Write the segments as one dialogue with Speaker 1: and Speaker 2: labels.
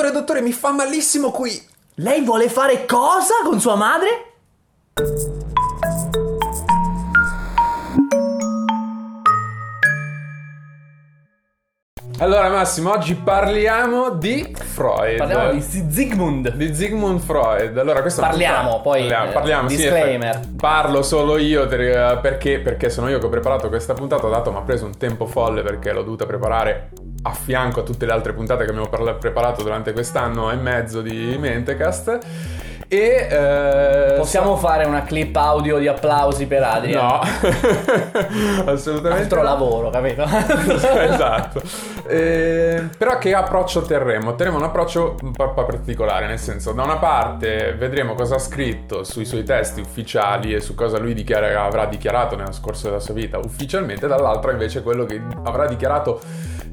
Speaker 1: dottore, dottore, mi fa malissimo qui.
Speaker 2: Lei vuole fare cosa con sua madre?
Speaker 1: Allora Massimo, oggi parliamo di Freud.
Speaker 2: Parliamo di Zygmunt.
Speaker 1: Di Sigmund Freud. Allora, questo
Speaker 2: Parliamo,
Speaker 1: non-
Speaker 2: poi,
Speaker 1: parliamo,
Speaker 2: eh,
Speaker 1: parliamo, sì,
Speaker 2: disclaimer.
Speaker 1: effetti. parlo solo io per- perché, perché sono io che ho preparato questa puntata, dato mi ha preso un tempo folle perché l'ho dovuta preparare a fianco a tutte le altre puntate che abbiamo parla- preparato durante quest'anno e mezzo di Mentecast. E eh,
Speaker 2: Possiamo fare una clip audio di applausi per Adrian?
Speaker 1: No, assolutamente.
Speaker 2: Altro
Speaker 1: no.
Speaker 2: lavoro, capito?
Speaker 1: esatto. Eh, però che approccio terremo? Terremo un approccio un po' particolare, nel senso, da una parte vedremo cosa ha scritto sui suoi testi ufficiali e su cosa lui dichiara- avrà dichiarato nel corso della sua vita ufficialmente, dall'altra invece quello che avrà dichiarato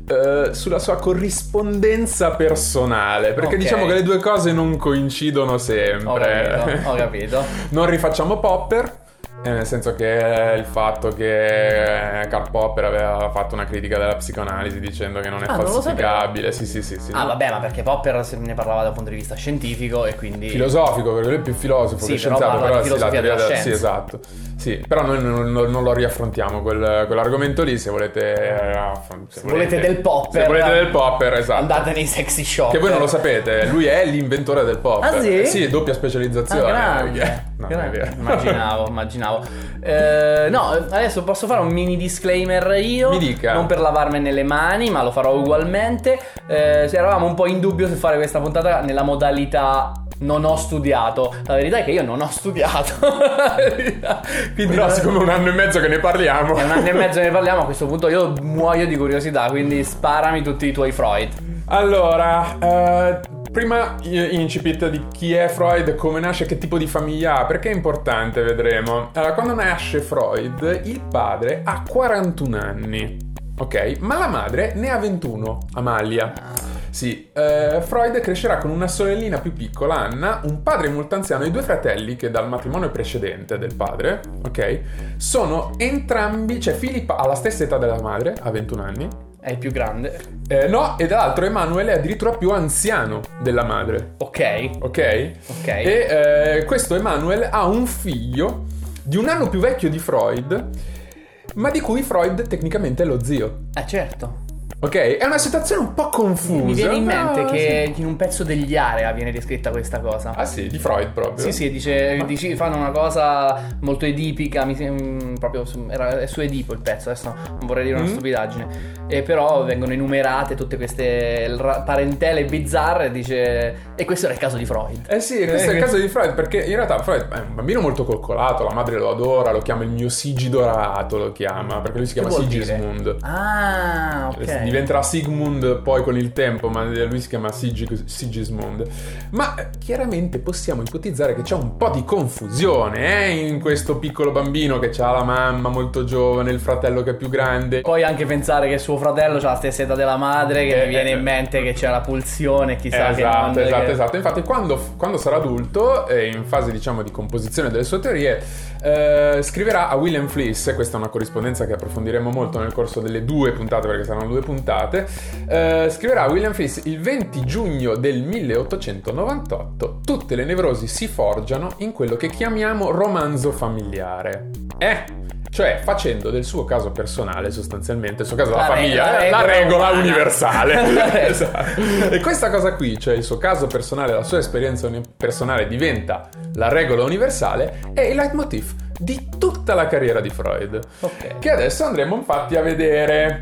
Speaker 1: eh, sulla sua corrispondenza personale, perché
Speaker 2: Ok.
Speaker 1: diciamo che le due cose non coincidono
Speaker 2: Ho
Speaker 1: sempre.
Speaker 2: capito, ho capito.
Speaker 1: Non rifacciamo Popper. Eh, Nel senso che il fatto che Karl Popper aveva fatto una critica della psicoanalisi dicendo che non è
Speaker 2: Ah, non
Speaker 1: falsificabile. Sì, sì, sì, sì.
Speaker 2: Ah, vabbè, ma perché Popper se ne parlava da un punto di vista scientifico e quindi.
Speaker 1: Filosofico, perché lui è più filosofo
Speaker 2: Sì,
Speaker 1: che
Speaker 2: però
Speaker 1: scienziato.
Speaker 2: parla di
Speaker 1: sì, la
Speaker 2: filosofia
Speaker 1: teoria
Speaker 2: della.
Speaker 1: Sì, esatto. Sì, però noi non, non- non lo riaffrontiamo quel- quell'argomento lì. Se volete, eh, se
Speaker 2: volete del Popper,
Speaker 1: se volete del Popper, esatto.
Speaker 2: Andate nei sexy shop.
Speaker 1: Che voi non lo sapete, lui è l'inventore del pop.
Speaker 2: Ah, sì?
Speaker 1: Sì, doppia
Speaker 2: Ah,
Speaker 1: specializzazione.
Speaker 2: grande.
Speaker 1: No.
Speaker 2: Immaginavo, immaginavo. Eh, no, adesso posso fare un mini disclaimer io.
Speaker 1: Mi dica.
Speaker 2: Non per lavarmene le mani, ma lo farò ugualmente. Eh, eravamo un po' in dubbio se fare questa puntata nella modalità non ho studiato. La verità è che io non ho studiato. Quindi
Speaker 1: Però siccome un anno e mezzo che ne parliamo.
Speaker 2: un anno e mezzo ne parliamo, a questo punto io muoio di curiosità, quindi sparami tutti i tuoi Freud.
Speaker 1: Allora, eh, prima incipit di chi è Freud, come nasce, che tipo di famiglia ha, perché è importante, vedremo. Allora, quando nasce Freud, il padre ha 41 anni, ok? Ma la madre ne ha 21, Amalia. Sì, eh, Freud crescerà con una sorellina più piccola, Anna, un padre molto anziano e due fratelli che dal matrimonio precedente del padre, ok? Sono entrambi, cioè Filippo ha la stessa età della madre, ha 21 anni,
Speaker 2: È il più grande.
Speaker 1: eh, no, e dall'altro Emanuele è addirittura più anziano della madre.
Speaker 2: Ok.
Speaker 1: Ok?
Speaker 2: Ok.
Speaker 1: E eh, questo Emanuele ha un figlio di un anno più vecchio di Freud, ma di cui Freud tecnicamente è lo zio.
Speaker 2: Eh certo.
Speaker 1: Ok? È una situazione un po' confusa.
Speaker 2: Mi viene in mente che
Speaker 1: sì.
Speaker 2: in un pezzo degli Area viene descritta questa cosa.
Speaker 1: Ah sì, di Freud proprio.
Speaker 2: Sì, sì, dice, dici- fanno una cosa molto edipica, mi sem- proprio su, era, è su Edipo il pezzo, adesso non vorrei dire una
Speaker 1: Mm.
Speaker 2: stupidaggine, e però vengono enumerate tutte queste ra- parentele bizzarre, dice, e questo era il caso di Freud.
Speaker 1: Eh sì, questo è il caso di Freud perché in realtà Freud è un bambino molto coccolato, la madre lo adora, lo chiama il mio Sigi dorato, lo chiama, perché lui si chiama? Sigismund.
Speaker 2: Ah, ok.
Speaker 1: Diventerà Sigmund poi con il tempo, ma lui si chiama Sig- Sigismund. Ma eh, chiaramente possiamo ipotizzare che c'è un po' di confusione eh, in questo piccolo bambino che ha la mamma molto giovane, il fratello che è più grande.
Speaker 2: Poi anche pensare che suo fratello ha la stessa età della madre, che
Speaker 1: Eh,
Speaker 2: mi viene
Speaker 1: eh,
Speaker 2: in mente che c'è la pulsione, chissà che
Speaker 1: esatto,
Speaker 2: non...
Speaker 1: esatto,
Speaker 2: che-
Speaker 1: esatto. Infatti, quando, quando sarà adulto, eh, in fase diciamo di composizione delle sue teorie, eh, scriverà a William Fliss. Questa è una corrispondenza che approfondiremo molto nel corso delle due puntate, perché saranno due puntate. eh, scriverà a William Fliss il 20 giugno del 1898. Tutte le nevrosi si forgiano in quello che chiamiamo romanzo familiare. Eh? Cioè, facendo del suo caso personale, sostanzialmente, il suo caso della
Speaker 2: La
Speaker 1: famiglia,
Speaker 2: la
Speaker 1: la
Speaker 2: regola
Speaker 1: regola
Speaker 2: umana.
Speaker 1: universale. esatto. E questa cosa qui, cioè il suo caso personale, la sua esperienza uni- personale diventa la regola universale, è il leitmotiv di tutta la carriera di Freud.
Speaker 2: Ok.
Speaker 1: Che adesso andremo infatti a vedere.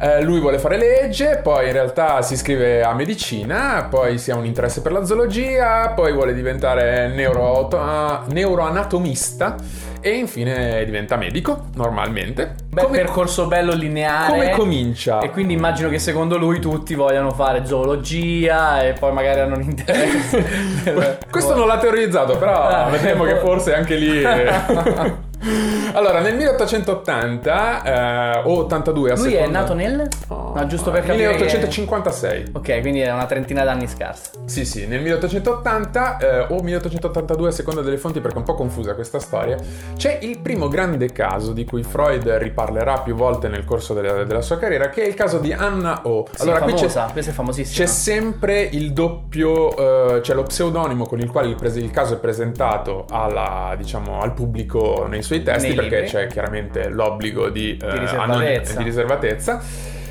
Speaker 1: Eh, lui vuole fare legge, poi in realtà si iscrive a medicina, poi si ha un interesse per la zoologia, poi vuole diventare neuro- ah, neuroanatomista e infine diventa medico, normalmente.
Speaker 2: Beh, percorso bello lineare.
Speaker 1: come comincia?
Speaker 2: E quindi immagino che secondo lui tutti vogliano fare zoologia e poi magari hanno un interesse.
Speaker 1: Questo non l'ha teorizzato, però
Speaker 2: Ah.
Speaker 1: vedremo che forse anche lì. allora, nel 1880 eh, o 82 a
Speaker 2: Lui è
Speaker 1: seconda-
Speaker 2: nato nel...
Speaker 1: Oh, no.
Speaker 2: Giusto per capire
Speaker 1: 1856.
Speaker 2: Ok, quindi è una trentina d'anni scarsa.
Speaker 1: Sì, sì, nel 1880 eh, o 1882 a seconda delle fonti perché è un po' confusa questa storia, c'è il primo grande caso di cui Freud riparlerà più volte nel corso della, della sua carriera, che è il caso di Anna O.
Speaker 2: Sì, allora, famosa, qui c'è, questa è famosissima.
Speaker 1: C'è sempre il doppio, eh, c'è lo pseudonimo con il quale il, pres- il caso è presentato alla, diciamo, al pubblico nei suoi testi, perché libri. c'è chiaramente l'obbligo di,
Speaker 2: di eh, riservatezza.
Speaker 1: Anon- di riservatezza.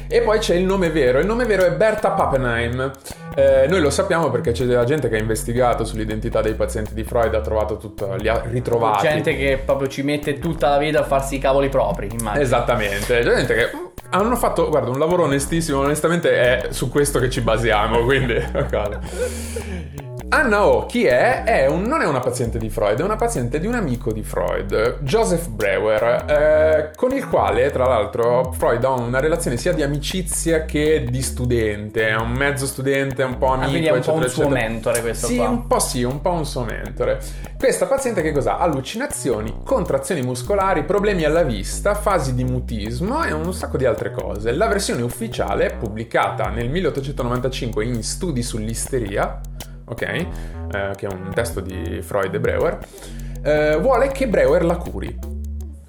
Speaker 1: E poi c'è il nome vero. Il nome vero è Berta Pappenheim. Eh, noi lo sappiamo perché c'è della gente che ha investigato sull'identità dei pazienti di Freud, ha trovato tutto, li ha ritrovati.
Speaker 2: Gente che proprio ci mette tutta la vita a farsi i cavoli propri, immagino.
Speaker 1: Esattamente. C'è gente che hanno fatto, guarda, un lavoro onestissimo. Onestamente è su questo che ci basiamo, quindi... Anna O, chi è? è un, non è una paziente di Freud, è una paziente di un amico di Freud, Joseph Breuer, eh, con il quale, tra l'altro, Freud ha una relazione sia di amicizia che di studente. È un mezzo studente, un po' amico. Ah,
Speaker 2: quindi è un eccetera, po' un eccetera. suo mentore questo
Speaker 1: sì,
Speaker 2: qua.
Speaker 1: un po' sì, un po' un suo mentore. Questa paziente che cos'ha? Allucinazioni, contrazioni muscolari, problemi alla vista, fasi di mutismo e un sacco di altre cose. La versione ufficiale, pubblicata nel 1895 in Studi sull'isteria, ok? Eh, che è un testo di Freud e Breuer, eh, vuole che Breuer la curi.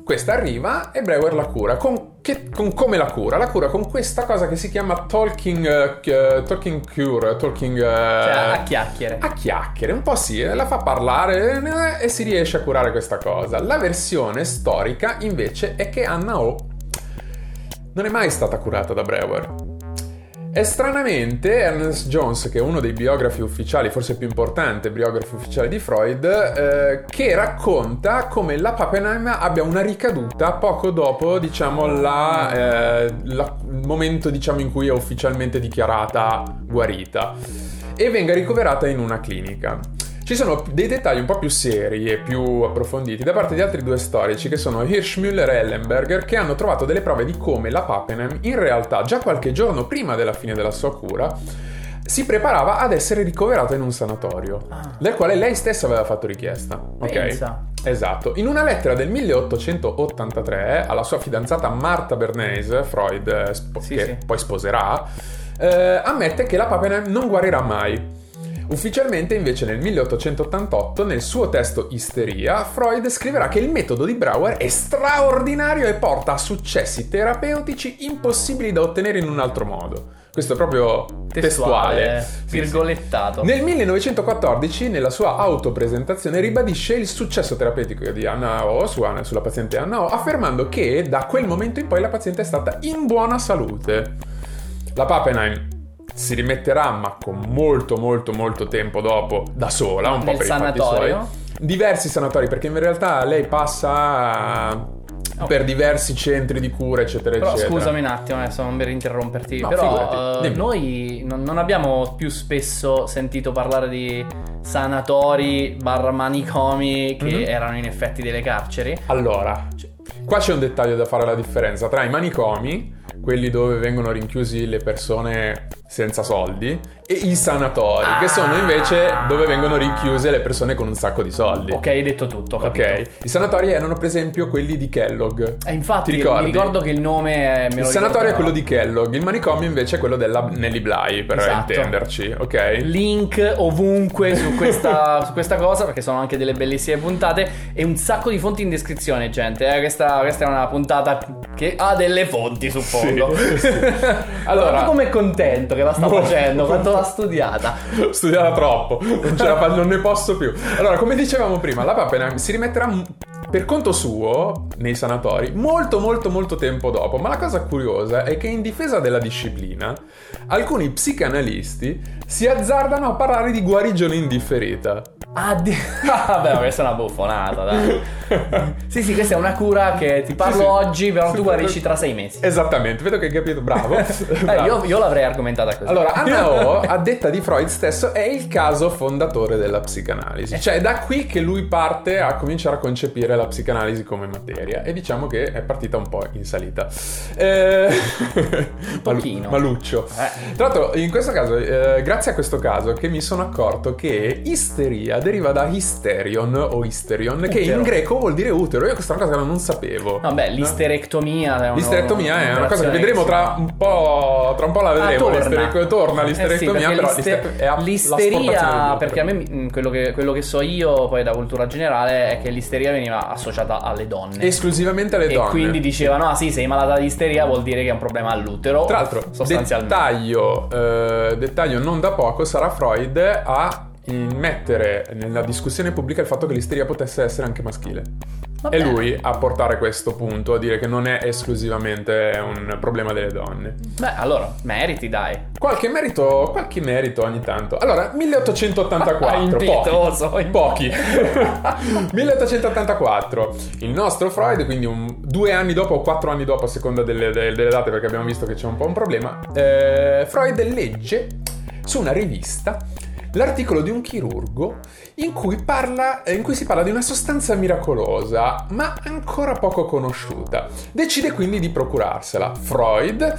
Speaker 1: Questa arriva e Breuer la cura. Con, che, con, come la cura? La cura con questa cosa che si chiama talking, uh, talking cure, talking... Uh,
Speaker 2: cioè, a chiacchiere.
Speaker 1: A chiacchiere, un po' sì, la fa parlare e si riesce a curare questa cosa. La versione storica invece è che Anna O non è mai stata curata da Breuer. E stranamente Ernest Jones, che è uno dei biografi ufficiali, forse più importante biografo ufficiale di Freud, eh, che racconta come la Pappenheim abbia una ricaduta poco dopo, diciamo, la, eh, la, il momento diciamo, in cui è ufficialmente dichiarata guarita e venga ricoverata in una clinica. Ci sono dei dettagli un po' più seri e più approfonditi da parte di altri due storici che sono Hirschmüller e Ellenberger che hanno trovato delle prove di come la Pappenheim in realtà già qualche giorno prima della fine della sua cura si preparava ad essere ricoverata in un sanatorio, ah. del quale lei stessa aveva fatto richiesta. Ok?
Speaker 2: Pensa.
Speaker 1: Esatto. In una lettera del 1883 alla sua fidanzata Martha Bernays, Freud, eh, sp- sì, che sì. poi sposerà, eh, ammette che la Pappenheim non guarirà mai Ufficialmente invece nel 1888 nel suo testo Isteria Freud scriverà che il metodo di Brauer è straordinario e porta a successi terapeutici impossibili da ottenere in un altro modo. Questo è proprio testuale,
Speaker 2: testuale virgolettato.
Speaker 1: Nel 1914, nella sua autopresentazione, ribadisce il successo terapeutico di Anna O su Anna, sulla paziente Anna O, affermando che da quel momento in poi la paziente è stata in buona salute. La Pappenheim si rimetterà, ma con molto molto molto tempo dopo, da sola, un po' per sanatorio. i fatti suoi. Diversi sanatori, perché in realtà lei passa Okay. per diversi centri di cura, eccetera,
Speaker 2: però,
Speaker 1: eccetera.
Speaker 2: Scusami un attimo, adesso non per interromperti. No, però uh, noi non, non, abbiamo più spesso sentito parlare di sanatori barra manicomi che mm-hmm. erano in effetti delle carceri.
Speaker 1: Allora, qua c'è un dettaglio da fare la differenza tra i manicomi, quelli dove vengono rinchiusi le persone senza soldi e i sanatori, ah. che sono invece dove vengono rinchiuse le persone con un sacco di soldi.
Speaker 2: Ok, hai detto tutto.
Speaker 1: Ok, i sanatori erano per esempio quelli di Kellogg.
Speaker 2: Eh, infatti, mi ricordo che il nome
Speaker 1: è... Il sanatorio è quello di Kellogg, il manicomio invece è quello della Nelly Bly, per esatto. intenderci, ok?
Speaker 2: Link ovunque su questa, su questa, cosa, perché sono anche delle bellissime puntate e un sacco di fonti in descrizione, gente. Eh? Questa, questa, è una puntata che ha delle fonti, suppongo. Sì, sì. allora, come è contento che la sta facendo, quanto l'ha studiata.
Speaker 1: studiata troppo, non, fa- non, ne posso più. Allora, come dicevamo prima, la Pappenheim si rimetterà per conto suo nei sanatori molto molto molto tempo dopo, ma la cosa curiosa è che in difesa della disciplina alcuni psicanalisti si azzardano a parlare di guarigione indifferita.
Speaker 2: Ah, di... vabbè, questa è una buffonata, dai. sì, sì, questa è una cura che ti parlo sì, sì. oggi, però tu guarisci tra sei mesi.
Speaker 1: Esattamente, vedo che hai capito, bravo.
Speaker 2: bravo. Eh, io, io, l'avrei argomentata così.
Speaker 1: Allora, Anna O, a detta di Freud stesso, è il caso fondatore della psicanalisi. Cioè, è da qui che lui parte a cominciare a concepire la psicanalisi come materia. E diciamo che è partita un po' in salita.
Speaker 2: Eh... pochino.
Speaker 1: Maluccio. Eh. Tra l'altro, in questo caso, eh, grazie a questo caso, che mi sono accorto che isteria deriva da hysterion o hysterion, che in greco Vuol dire utero. Io questa è una cosa che non sapevo.
Speaker 2: Vabbè, l'isterectomia. è una-
Speaker 1: L'isterectomia è una cosa che vedremo tra un po'. Tra un po' la vedremo.
Speaker 2: Ah, torna.
Speaker 1: Torna
Speaker 2: Eh sì,
Speaker 1: l'isterectomia, però
Speaker 2: l'iste-
Speaker 1: l'ister- è a-
Speaker 2: l'isteria, perché a me mi- quello che, quello che so io poi da cultura generale è che l'isteria veniva associata alle donne.
Speaker 1: Esclusivamente alle
Speaker 2: e
Speaker 1: donne.
Speaker 2: quindi dicevano, ah sì, sei malata di isteria vuol dire che è un problema all'utero.
Speaker 1: Tra l'altro,
Speaker 2: sostanzialmente.
Speaker 1: dettaglio, eh, dettaglio non da poco, sarà Freud a mettere nella discussione pubblica il fatto che l'isteria potesse essere anche maschile.
Speaker 2: Va
Speaker 1: È
Speaker 2: bene.
Speaker 1: lui a portare questo punto, a dire che non è esclusivamente un problema delle donne.
Speaker 2: Beh, allora, meriti, dai.
Speaker 1: Qualche merito, qualche merito ogni tanto. Allora, 1884.
Speaker 2: Impietoso,
Speaker 1: pochi. pochi. 1884. Il nostro Freud, quindi un- due anni dopo o quattro anni dopo, a seconda delle, delle- delle date, perché abbiamo visto che c'è un po' un problema, eh, Freud legge su una rivista l'articolo di un chirurgo in cui, parla, eh, in cui si parla di una sostanza miracolosa, ma ancora poco conosciuta. Decide quindi di procurarsela. Freud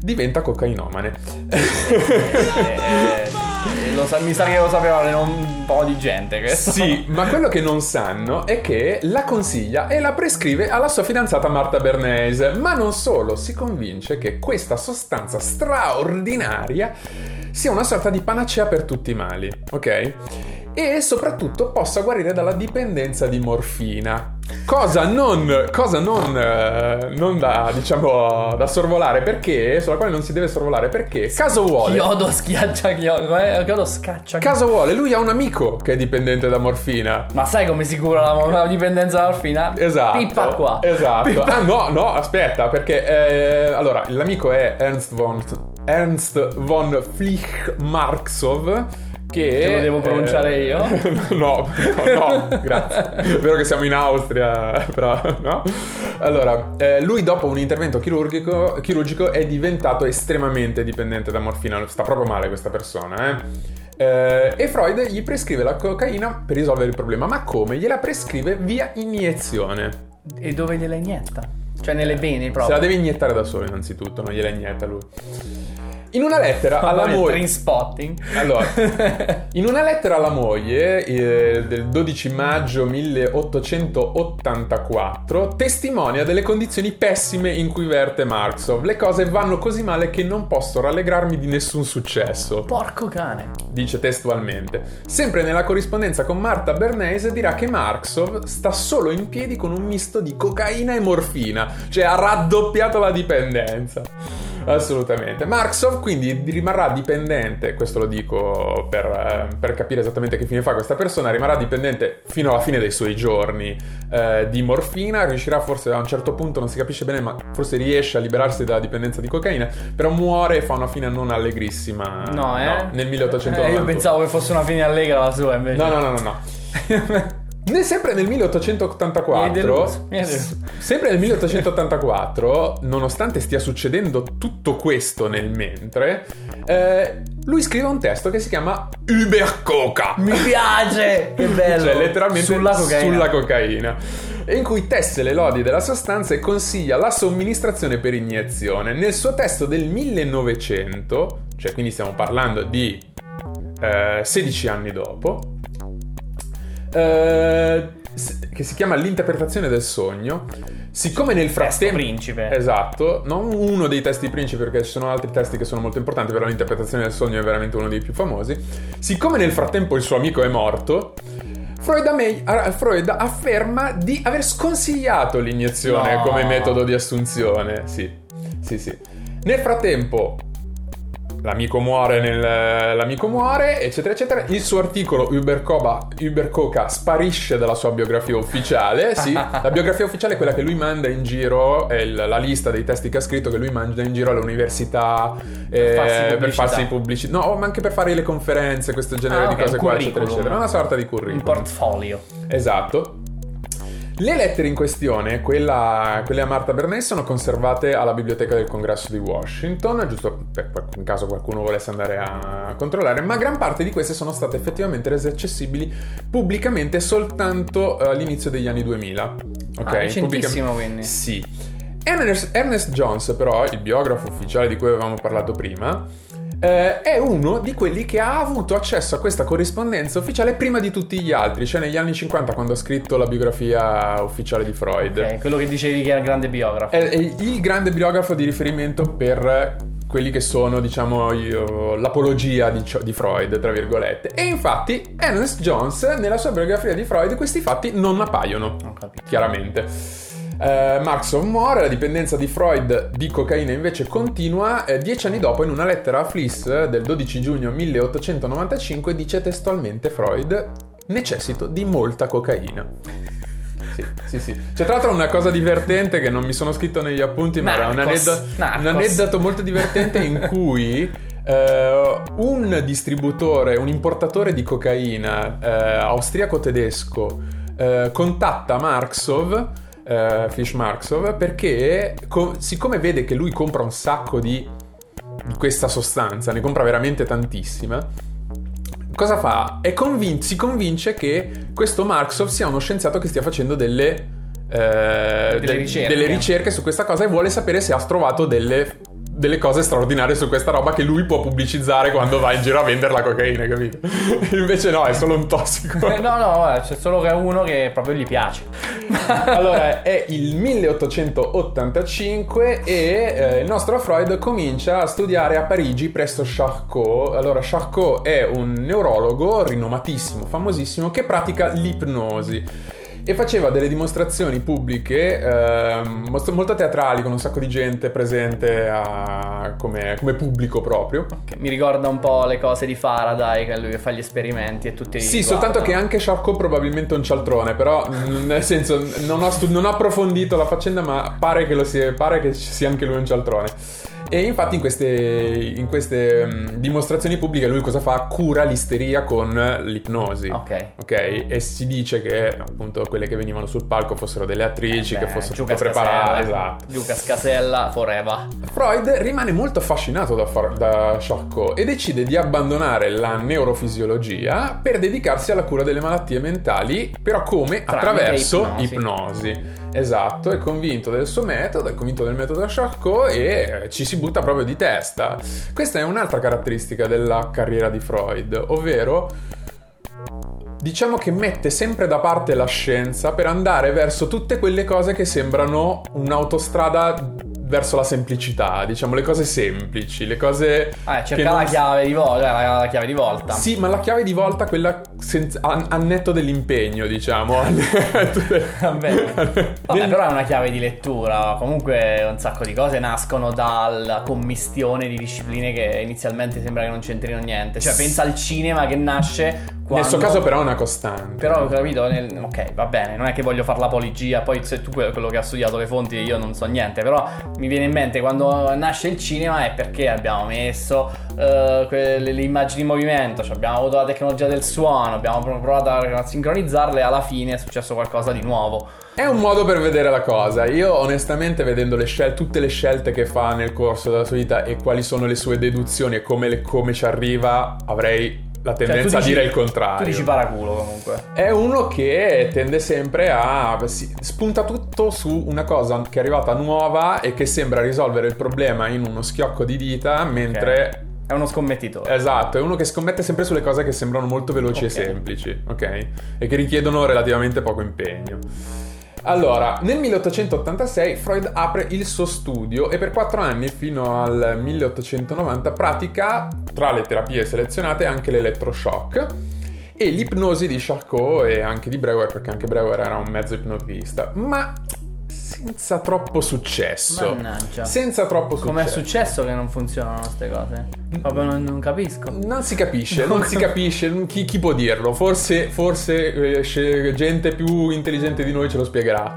Speaker 1: diventa cocainomane.
Speaker 2: Sa- mi sa che lo sapevano un po' di gente questo.
Speaker 1: Sì, ma quello che non sanno è che la consiglia e la prescrive alla sua fidanzata Marta Bernays. Ma non solo, si convince che questa sostanza straordinaria sia una sorta di panacea per tutti i mali, ok? E soprattutto possa guarire dalla dipendenza di morfina. Cosa non, cosa non, eh, non da, diciamo, da sorvolare perché, sulla quale non si deve sorvolare perché, caso vuole.
Speaker 2: Chiodo schiaccia chiodo. eh, Chiodo scaccia.
Speaker 1: Caso vuole, lui ha un amico che è dipendente da morfina.
Speaker 2: Ma sai come si cura la, la dipendenza dalla morfina?
Speaker 1: Esatto.
Speaker 2: Pippa qua.
Speaker 1: Esatto.
Speaker 2: Pippa-
Speaker 1: Ah no, no, aspetta, perché eh, allora, l'amico è Ernst von Ernst von Flich-Marxov che
Speaker 2: Te lo devo pronunciare
Speaker 1: eh,
Speaker 2: io?
Speaker 1: no, no, no, grazie. È vero che siamo in Austria, però no. Allora, eh, lui dopo un intervento chirurgico, chirurgico è diventato estremamente dipendente da morfina, sta proprio male questa persona, eh. Eh, e Freud gli prescrive la cocaina per risolvere il problema, ma come? Gliela prescrive via iniezione.
Speaker 2: E dove gliela inietta? Cioè nelle vene
Speaker 1: Se
Speaker 2: proprio.
Speaker 1: la deve iniettare da solo, innanzitutto, non gliela inietta lui. In una lettera alla moglie.
Speaker 2: spotting.
Speaker 1: Allora, in una lettera alla moglie eh, del 12 maggio 1884 testimonia delle condizioni pessime in cui verte Marxov. Le cose vanno così male che non posso rallegrarmi di nessun successo.
Speaker 2: Porco cane.
Speaker 1: Dice testualmente. Sempre nella corrispondenza con Marta Bernays dirà che Marxov sta solo in piedi con un misto di cocaina e morfina, cioè ha raddoppiato la dipendenza. Assolutamente. Marxov quindi rimarrà dipendente, questo lo dico per, eh, per capire esattamente che fine fa questa persona, rimarrà dipendente fino alla fine dei suoi giorni eh, di morfina, riuscirà forse a un certo punto, non si capisce bene, ma forse riesce a liberarsi dalla dipendenza di cocaina, però muore e fa una fine non allegrissima.
Speaker 2: No, eh?
Speaker 1: nel 1890.
Speaker 2: Eh, io pensavo che fosse una fine allegra la sua invece.
Speaker 1: No, no, no, no, no. Ne- sempre nel
Speaker 2: Mi hai
Speaker 1: 1884,
Speaker 2: deluso, mi hai deluso.
Speaker 1: sempre nel 1884, nonostante stia succedendo tutto questo nel mentre, eh, lui scrive un testo che si chiama Übercoca.
Speaker 2: Mi piace! Che bello!
Speaker 1: Cioè, letteralmente
Speaker 2: Sulla cocaina.
Speaker 1: sulla cocaina. In cui tesse le lodi della sostanza e consiglia la somministrazione per iniezione. Nel suo testo del 1900, cioè quindi stiamo parlando di eh, 16 anni dopo, eh, che si chiama L'interpretazione del sogno, siccome nel
Speaker 2: Testo
Speaker 1: frattempo...
Speaker 2: principe.
Speaker 1: Esatto, non uno dei testi principi perché ci sono altri testi che sono molto importanti, però l'interpretazione del sogno è veramente uno dei più famosi. Siccome nel frattempo il suo amico è morto, Freud, me- Freud afferma di aver sconsigliato l'iniezione
Speaker 2: No.
Speaker 1: come metodo di assunzione. Sì, sì, sì. Nel frattempo l'amico muore, nel- l'amico muore, eccetera, eccetera. Il suo articolo Ubercoba, Ubercoca sparisce dalla sua biografia ufficiale. Sì, la biografia ufficiale è quella che lui manda in giro, è la lista dei testi che ha scritto che lui manda in giro alle università eh,
Speaker 2: farsi
Speaker 1: per farsi pubblicità. No, ma anche per fare le conferenze, questo genere
Speaker 2: Ah,
Speaker 1: di
Speaker 2: ok,
Speaker 1: cose qua, eccetera, eccetera. Una sorta di curriculum.
Speaker 2: Un portfolio.
Speaker 1: Esatto. Le lettere in questione, quella- quelle a Marta Bernays, sono conservate alla biblioteca del congresso di Washington, giusto per, in caso qualcuno volesse andare a controllare, ma gran parte di queste sono state effettivamente rese accessibili pubblicamente soltanto eh, all'inizio degli anni 2000. Ok?
Speaker 2: Ah, recentissimo, quindi.
Speaker 1: Sì. Ernest, Ernest Jones, però, il biografo ufficiale di cui avevamo parlato prima, eh, è uno di quelli che ha avuto accesso a questa corrispondenza ufficiale prima di tutti gli altri, cioè negli anni 50 quando ha scritto la biografia ufficiale di Freud.
Speaker 2: Ok, quello che dicevi che era il grande biografo.
Speaker 1: È, è il grande biografo di riferimento per quelli che sono, diciamo, io, l'apologia di, di, Freud, tra virgolette. E infatti Ernest Jones, nella sua biografia di Freud, questi fatti non appaiono, chiaramente. Uh, Marx of More, la dipendenza di Freud di cocaina invece continua. Eh, dieci anni dopo, in una lettera a Fliss del 12 giugno 1895, dice testualmente Freud: Necessito di molta cocaina. Sì, sì, sì. C'è tra l'altro una cosa divertente che non mi sono scritto negli appunti, ma era un aneddoto, un aneddoto molto divertente in cui Uh, un distributore, un importatore di cocaina uh, austriaco-tedesco uh, contatta Marksov uh, Fish Marksov perché co- siccome vede che lui compra un sacco di, di questa sostanza, ne compra veramente tantissima, cosa fa? Convin- si convince che questo Marksov sia uno scienziato che stia facendo delle,
Speaker 2: eh, delle, ricerche.
Speaker 1: delle, ricerche. su questa cosa e vuole sapere se ha trovato delle delle cose straordinarie su questa roba che lui può pubblicizzare quando va in giro a vendere la cocaina, capito? Invece no, è solo un tossico.
Speaker 2: Eh, no, no, c'è solo che uno che proprio gli piace.
Speaker 1: allora, è il 1885 e eh, il nostro Freud comincia a studiare a Parigi presso Charcot. Allora, Charcot è un neurologo rinomatissimo, famosissimo, che pratica l'ipnosi e faceva delle dimostrazioni pubbliche eh, molto teatrali con un sacco di gente presente a, come, come, pubblico proprio.
Speaker 2: Okay. Mi ricorda un po' le cose di Faraday, che lui fa gli esperimenti e tutti...
Speaker 1: Sì, soltanto che anche Charcot probabilmente è un cialtrone, però nel senso non ho, stu- non ho approfondito la faccenda, ma pare che, sia, pare che sia anche lui un cialtrone. E infatti in queste, in queste um, dimostrazioni pubbliche lui cosa fa? Cura l'isteria con l'ipnosi.
Speaker 2: Ok.
Speaker 1: Ok? E si dice che appunto quelle che venivano sul palco fossero delle attrici, eh beh, che fossero
Speaker 2: tutte
Speaker 1: preparate. Esatto.
Speaker 2: Luca Scasella, forever.
Speaker 1: Freud rimane molto affascinato da, da Charcot e decide di abbandonare la neurofisiologia per dedicarsi alla cura delle malattie mentali, però come? Tramite Attraverso ipnosi. ipnosi. Esatto, è convinto del suo metodo, è convinto del metodo Charcot e ci si butta proprio di testa. Questa è un'altra caratteristica della carriera di Freud, ovvero diciamo che mette sempre da parte la scienza per andare verso tutte quelle cose che sembrano un'autostrada verso la semplicità, diciamo le cose semplici, le cose...
Speaker 2: Eh, cerca la, chiave di volta, la, la, chiave di volta.
Speaker 1: Sì, ma la chiave di volta quella senza, a, a, netto dell'impegno, diciamo.
Speaker 2: Vabbè. Vabbè, però è una chiave di lettura, comunque un sacco di cose nascono dalla commistione di discipline che inizialmente sembra che non c'entrino niente. Cioè, pensa al cinema che nasce quando...
Speaker 1: Nel suo caso però è una costante.
Speaker 2: Però ho capito, nel... ok, va bene, non è che voglio fare l'apologia, poi se tu quello che ha studiato le fonti io non so niente, però mi viene in mente quando nasce il cinema è perché abbiamo messo uh, quelle, le immagini in movimento, cioè abbiamo avuto la tecnologia del suono, abbiamo provato a sincronizzarle e alla fine è successo qualcosa di nuovo.
Speaker 1: È un modo per vedere la cosa. Io onestamente vedendo le scel- tutte le scelte che fa nel corso della sua vita e quali sono le sue deduzioni e come, le, come ci arriva, avrei la cioè, tendenza cioè, dici, a dire il contrario.
Speaker 2: Tu dici paraculo comunque.
Speaker 1: È uno che tende sempre a... Si, spunta tutto su una cosa che è arrivata nuova e che sembra risolvere il problema in uno schiocco di dita, mentre...
Speaker 2: Okay. È uno scommettitore.
Speaker 1: Esatto, è uno che scommette sempre sulle cose che sembrano molto veloci okay. e semplici, ok? E che richiedono relativamente poco impegno. Allora, nel 1886 Freud apre il suo studio e per quattro anni, fino al 1890, pratica, tra le terapie selezionate, anche l'elettroshock e l'ipnosi di Charcot e anche di Breuer, perché anche Breuer era un mezzo ipnotista. Ma senza troppo successo.
Speaker 2: Mannaggia.
Speaker 1: Senza troppo successo.
Speaker 2: Com'è successo che non funzionano queste cose? Proprio non, non capisco.
Speaker 1: Non si capisce, non si capisce. Chi, chi può dirlo? Forse, forse eh, gente più intelligente di noi ce lo spiegherà.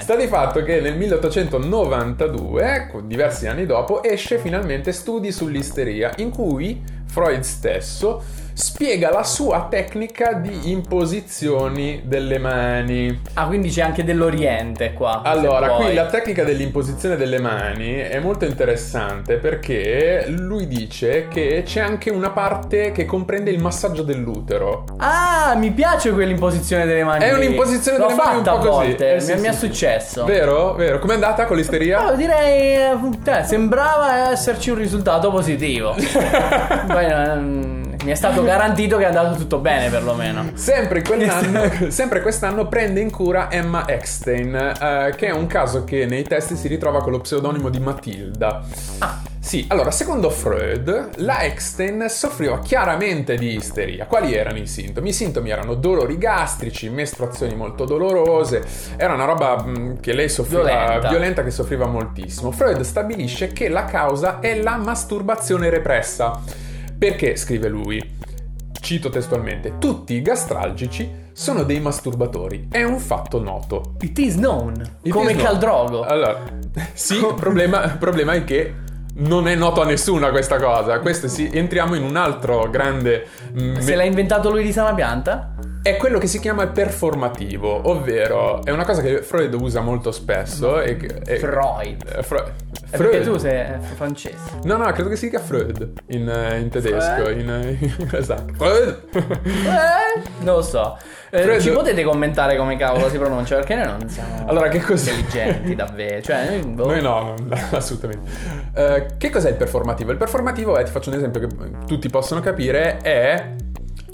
Speaker 1: Sta di fatto che nel 1892, diversi anni dopo, esce finalmente Studi sull'isteria, in cui Freud stesso spiega la sua tecnica di imposizioni delle mani.
Speaker 2: Ah, quindi c'è anche dell'Oriente qua.
Speaker 1: Allora, qui la tecnica dell'imposizione delle mani è molto interessante perché lui dice che c'è anche una parte che comprende il massaggio dell'utero.
Speaker 2: Ah, mi piace quell'imposizione delle mani.
Speaker 1: È un'imposizione
Speaker 2: L'ho
Speaker 1: delle mani un po' così.
Speaker 2: volte,
Speaker 1: Eh, sì,
Speaker 2: mi, mi è
Speaker 1: sì.
Speaker 2: successo.
Speaker 1: Vero? Vero? Com'è andata con l'isteria?
Speaker 2: No, direi, eh, cioè, sembrava esserci un risultato positivo. Poi, ehm, mi è stato garantito che è andato tutto bene, perlomeno.
Speaker 1: Sempre, quell'anno- sempre quest'anno prende in cura Emma Eckstein, eh, che è un caso che nei testi si ritrova con lo pseudonimo di Matilda. Sì, allora, secondo Freud, la Eckstein soffriva chiaramente di isteria. Quali erano i sintomi? I sintomi erano dolori gastrici, mestruazioni molto dolorose, era una roba mh, che lei soffriva,
Speaker 2: Violenta.
Speaker 1: violenta, che soffriva moltissimo. Freud stabilisce che la causa è la masturbazione repressa. Perché, scrive lui, Cito testualmente: Tutti i gastralgici sono dei masturbatori. È un fatto noto.
Speaker 2: It is known.
Speaker 1: It
Speaker 2: come
Speaker 1: is known.
Speaker 2: Caldrogo.
Speaker 1: Allora, sì, il problema, problema è che non è noto a nessuno questa cosa. Questo sì, entriamo in un altro grande. mm,
Speaker 2: Se l'ha inventato lui di sana pianta?
Speaker 1: È quello che si chiama il performativo, ovvero è una cosa che Freud usa molto spesso. E è-
Speaker 2: Freud.
Speaker 1: eh, Fre-
Speaker 2: È perché
Speaker 1: Freud.
Speaker 2: tu sei francese.
Speaker 1: No, no, credo che si dica Freud in, eh, in tedesco.
Speaker 2: Freud?
Speaker 1: In, esatto. Freud.
Speaker 2: Eh, non lo so. Eh,
Speaker 1: Freud-
Speaker 2: Ci potete commentare come cavolo si pronuncia? Perché noi non siamo
Speaker 1: Allora, che cos'è?
Speaker 2: intelligenti davvero. Cioè, noi, boh.
Speaker 1: Noi no, assolutamente. Eh, che cos'è il performativo? Il performativo è, ti faccio un esempio che tutti possono capire, è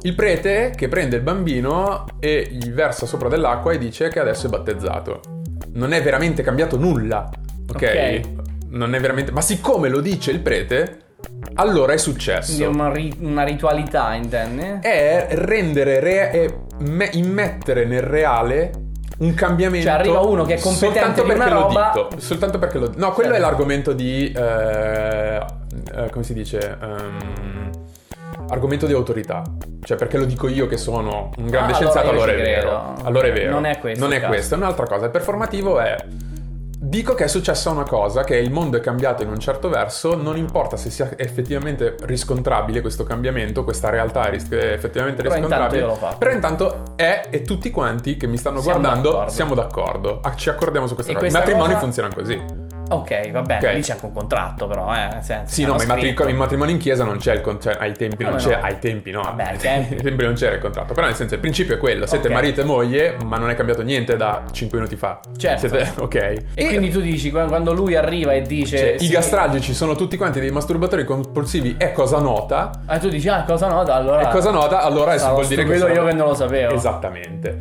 Speaker 1: il prete che prende il bambino e gli versa sopra dell'acqua e dice che adesso è battezzato. Non è veramente cambiato nulla, ok?
Speaker 2: Ok.
Speaker 1: Non è veramente... Ma siccome lo dice il prete, allora è successo.
Speaker 2: Quindi una, ri- una ritualità, intendi?
Speaker 1: È rendere, re- è me- immettere nel reale un cambiamento.
Speaker 2: Cioè, arriva uno che è competente
Speaker 1: soltanto perché
Speaker 2: roba-
Speaker 1: Lo dito, soltanto perché lo No, quello
Speaker 2: Cioè-
Speaker 1: è l'argomento di. eh, eh, come si dice? Ehm, argomento di autorità. Cioè, perché lo dico io che sono un grande
Speaker 2: Ah,
Speaker 1: scienziato,
Speaker 2: allora
Speaker 1: allora, è vero. Allora è vero.
Speaker 2: Non è questo
Speaker 1: Non è
Speaker 2: caso.
Speaker 1: questo, è un'altra cosa. Il performativo è. Dico che è successa una cosa, che il mondo è cambiato in un certo verso, non importa se sia effettivamente riscontrabile questo cambiamento, questa realtà è ris- effettivamente
Speaker 2: Però intanto
Speaker 1: riscontrabile.
Speaker 2: fatto.
Speaker 1: Però intanto è, e tutti quanti che mi stanno
Speaker 2: Siamo
Speaker 1: guardando
Speaker 2: d'accordo.
Speaker 1: siamo d'accordo. Ah, Ci accordiamo su questa
Speaker 2: E
Speaker 1: cosa. I matrimoni
Speaker 2: cosa-
Speaker 1: funzionano così.
Speaker 2: Ok, va bene.
Speaker 1: Ok.
Speaker 2: Lì c'è anche un contratto, però, eh. Nel senso,
Speaker 1: Sì, no, ma i, matri-
Speaker 2: scritto.
Speaker 1: i matrimoni in chiesa non c'è il contratto. ai tempi non
Speaker 2: Come
Speaker 1: c'è.
Speaker 2: no?
Speaker 1: Ai tempi no.
Speaker 2: Vabbè, ai tempi.
Speaker 1: Ai tempi non c'era il contratto. Però nel senso, il principio è quello. Siete
Speaker 2: Ok.
Speaker 1: marito e moglie, ma non è cambiato niente da 5 minuti fa.
Speaker 2: Certo.
Speaker 1: Siete, ok.
Speaker 2: E quindi tu dici, qua- quando lui arriva e dice...
Speaker 1: Cioè,
Speaker 2: sì,
Speaker 1: I gastralgici sono tutti quanti dei masturbatori compulsivi, è cosa nota.
Speaker 2: E tu dici, ah, cosa nota? Allora...
Speaker 1: È cosa nota, allora vuol dire che sono-
Speaker 2: io che non lo sapevo.
Speaker 1: Esattamente.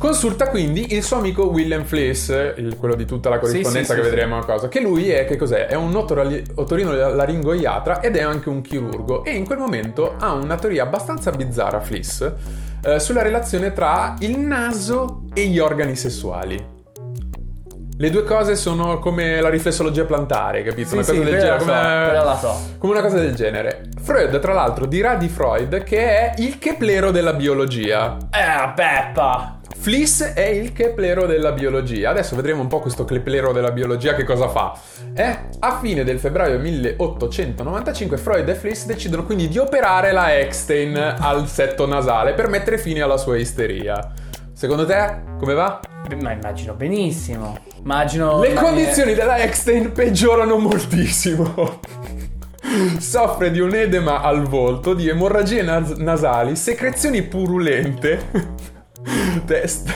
Speaker 1: Consulta quindi il suo amico William Fliss, quello di tutta la corrispondenza
Speaker 2: sì,
Speaker 1: che
Speaker 2: sì,
Speaker 1: vedremo a cosa, che lui è, che cos'è? È un otorino-laringoiatra ed è anche un chirurgo e in quel momento ha una teoria abbastanza bizzarra, Fliss, eh, sulla relazione tra il naso e gli organi sessuali. Le due cose sono come la riflessologia plantare, capito?
Speaker 2: Sì,
Speaker 1: una cosa
Speaker 2: sì,
Speaker 1: del genere.
Speaker 2: so,
Speaker 1: come...
Speaker 2: la so.
Speaker 1: come una cosa del genere. Freud, tra l'altro, dirà di Freud che è il Keplero della biologia.
Speaker 2: Eh, Peppa!
Speaker 1: Fliss è il Keplero della biologia. Adesso vedremo un po' questo Keplero della biologia che cosa fa. Eh? A fine del febbraio 1895 Freud e Fliss decidono quindi di operare la Eckstein al setto nasale per mettere fine alla sua isteria. Secondo te come va?
Speaker 2: Ma immagino benissimo. Immagino...
Speaker 1: Le condizioni della Eckstein peggiorano moltissimo. Soffre di un edema al volto, di emorragie nas- nasali, secrezioni purulente. Testa.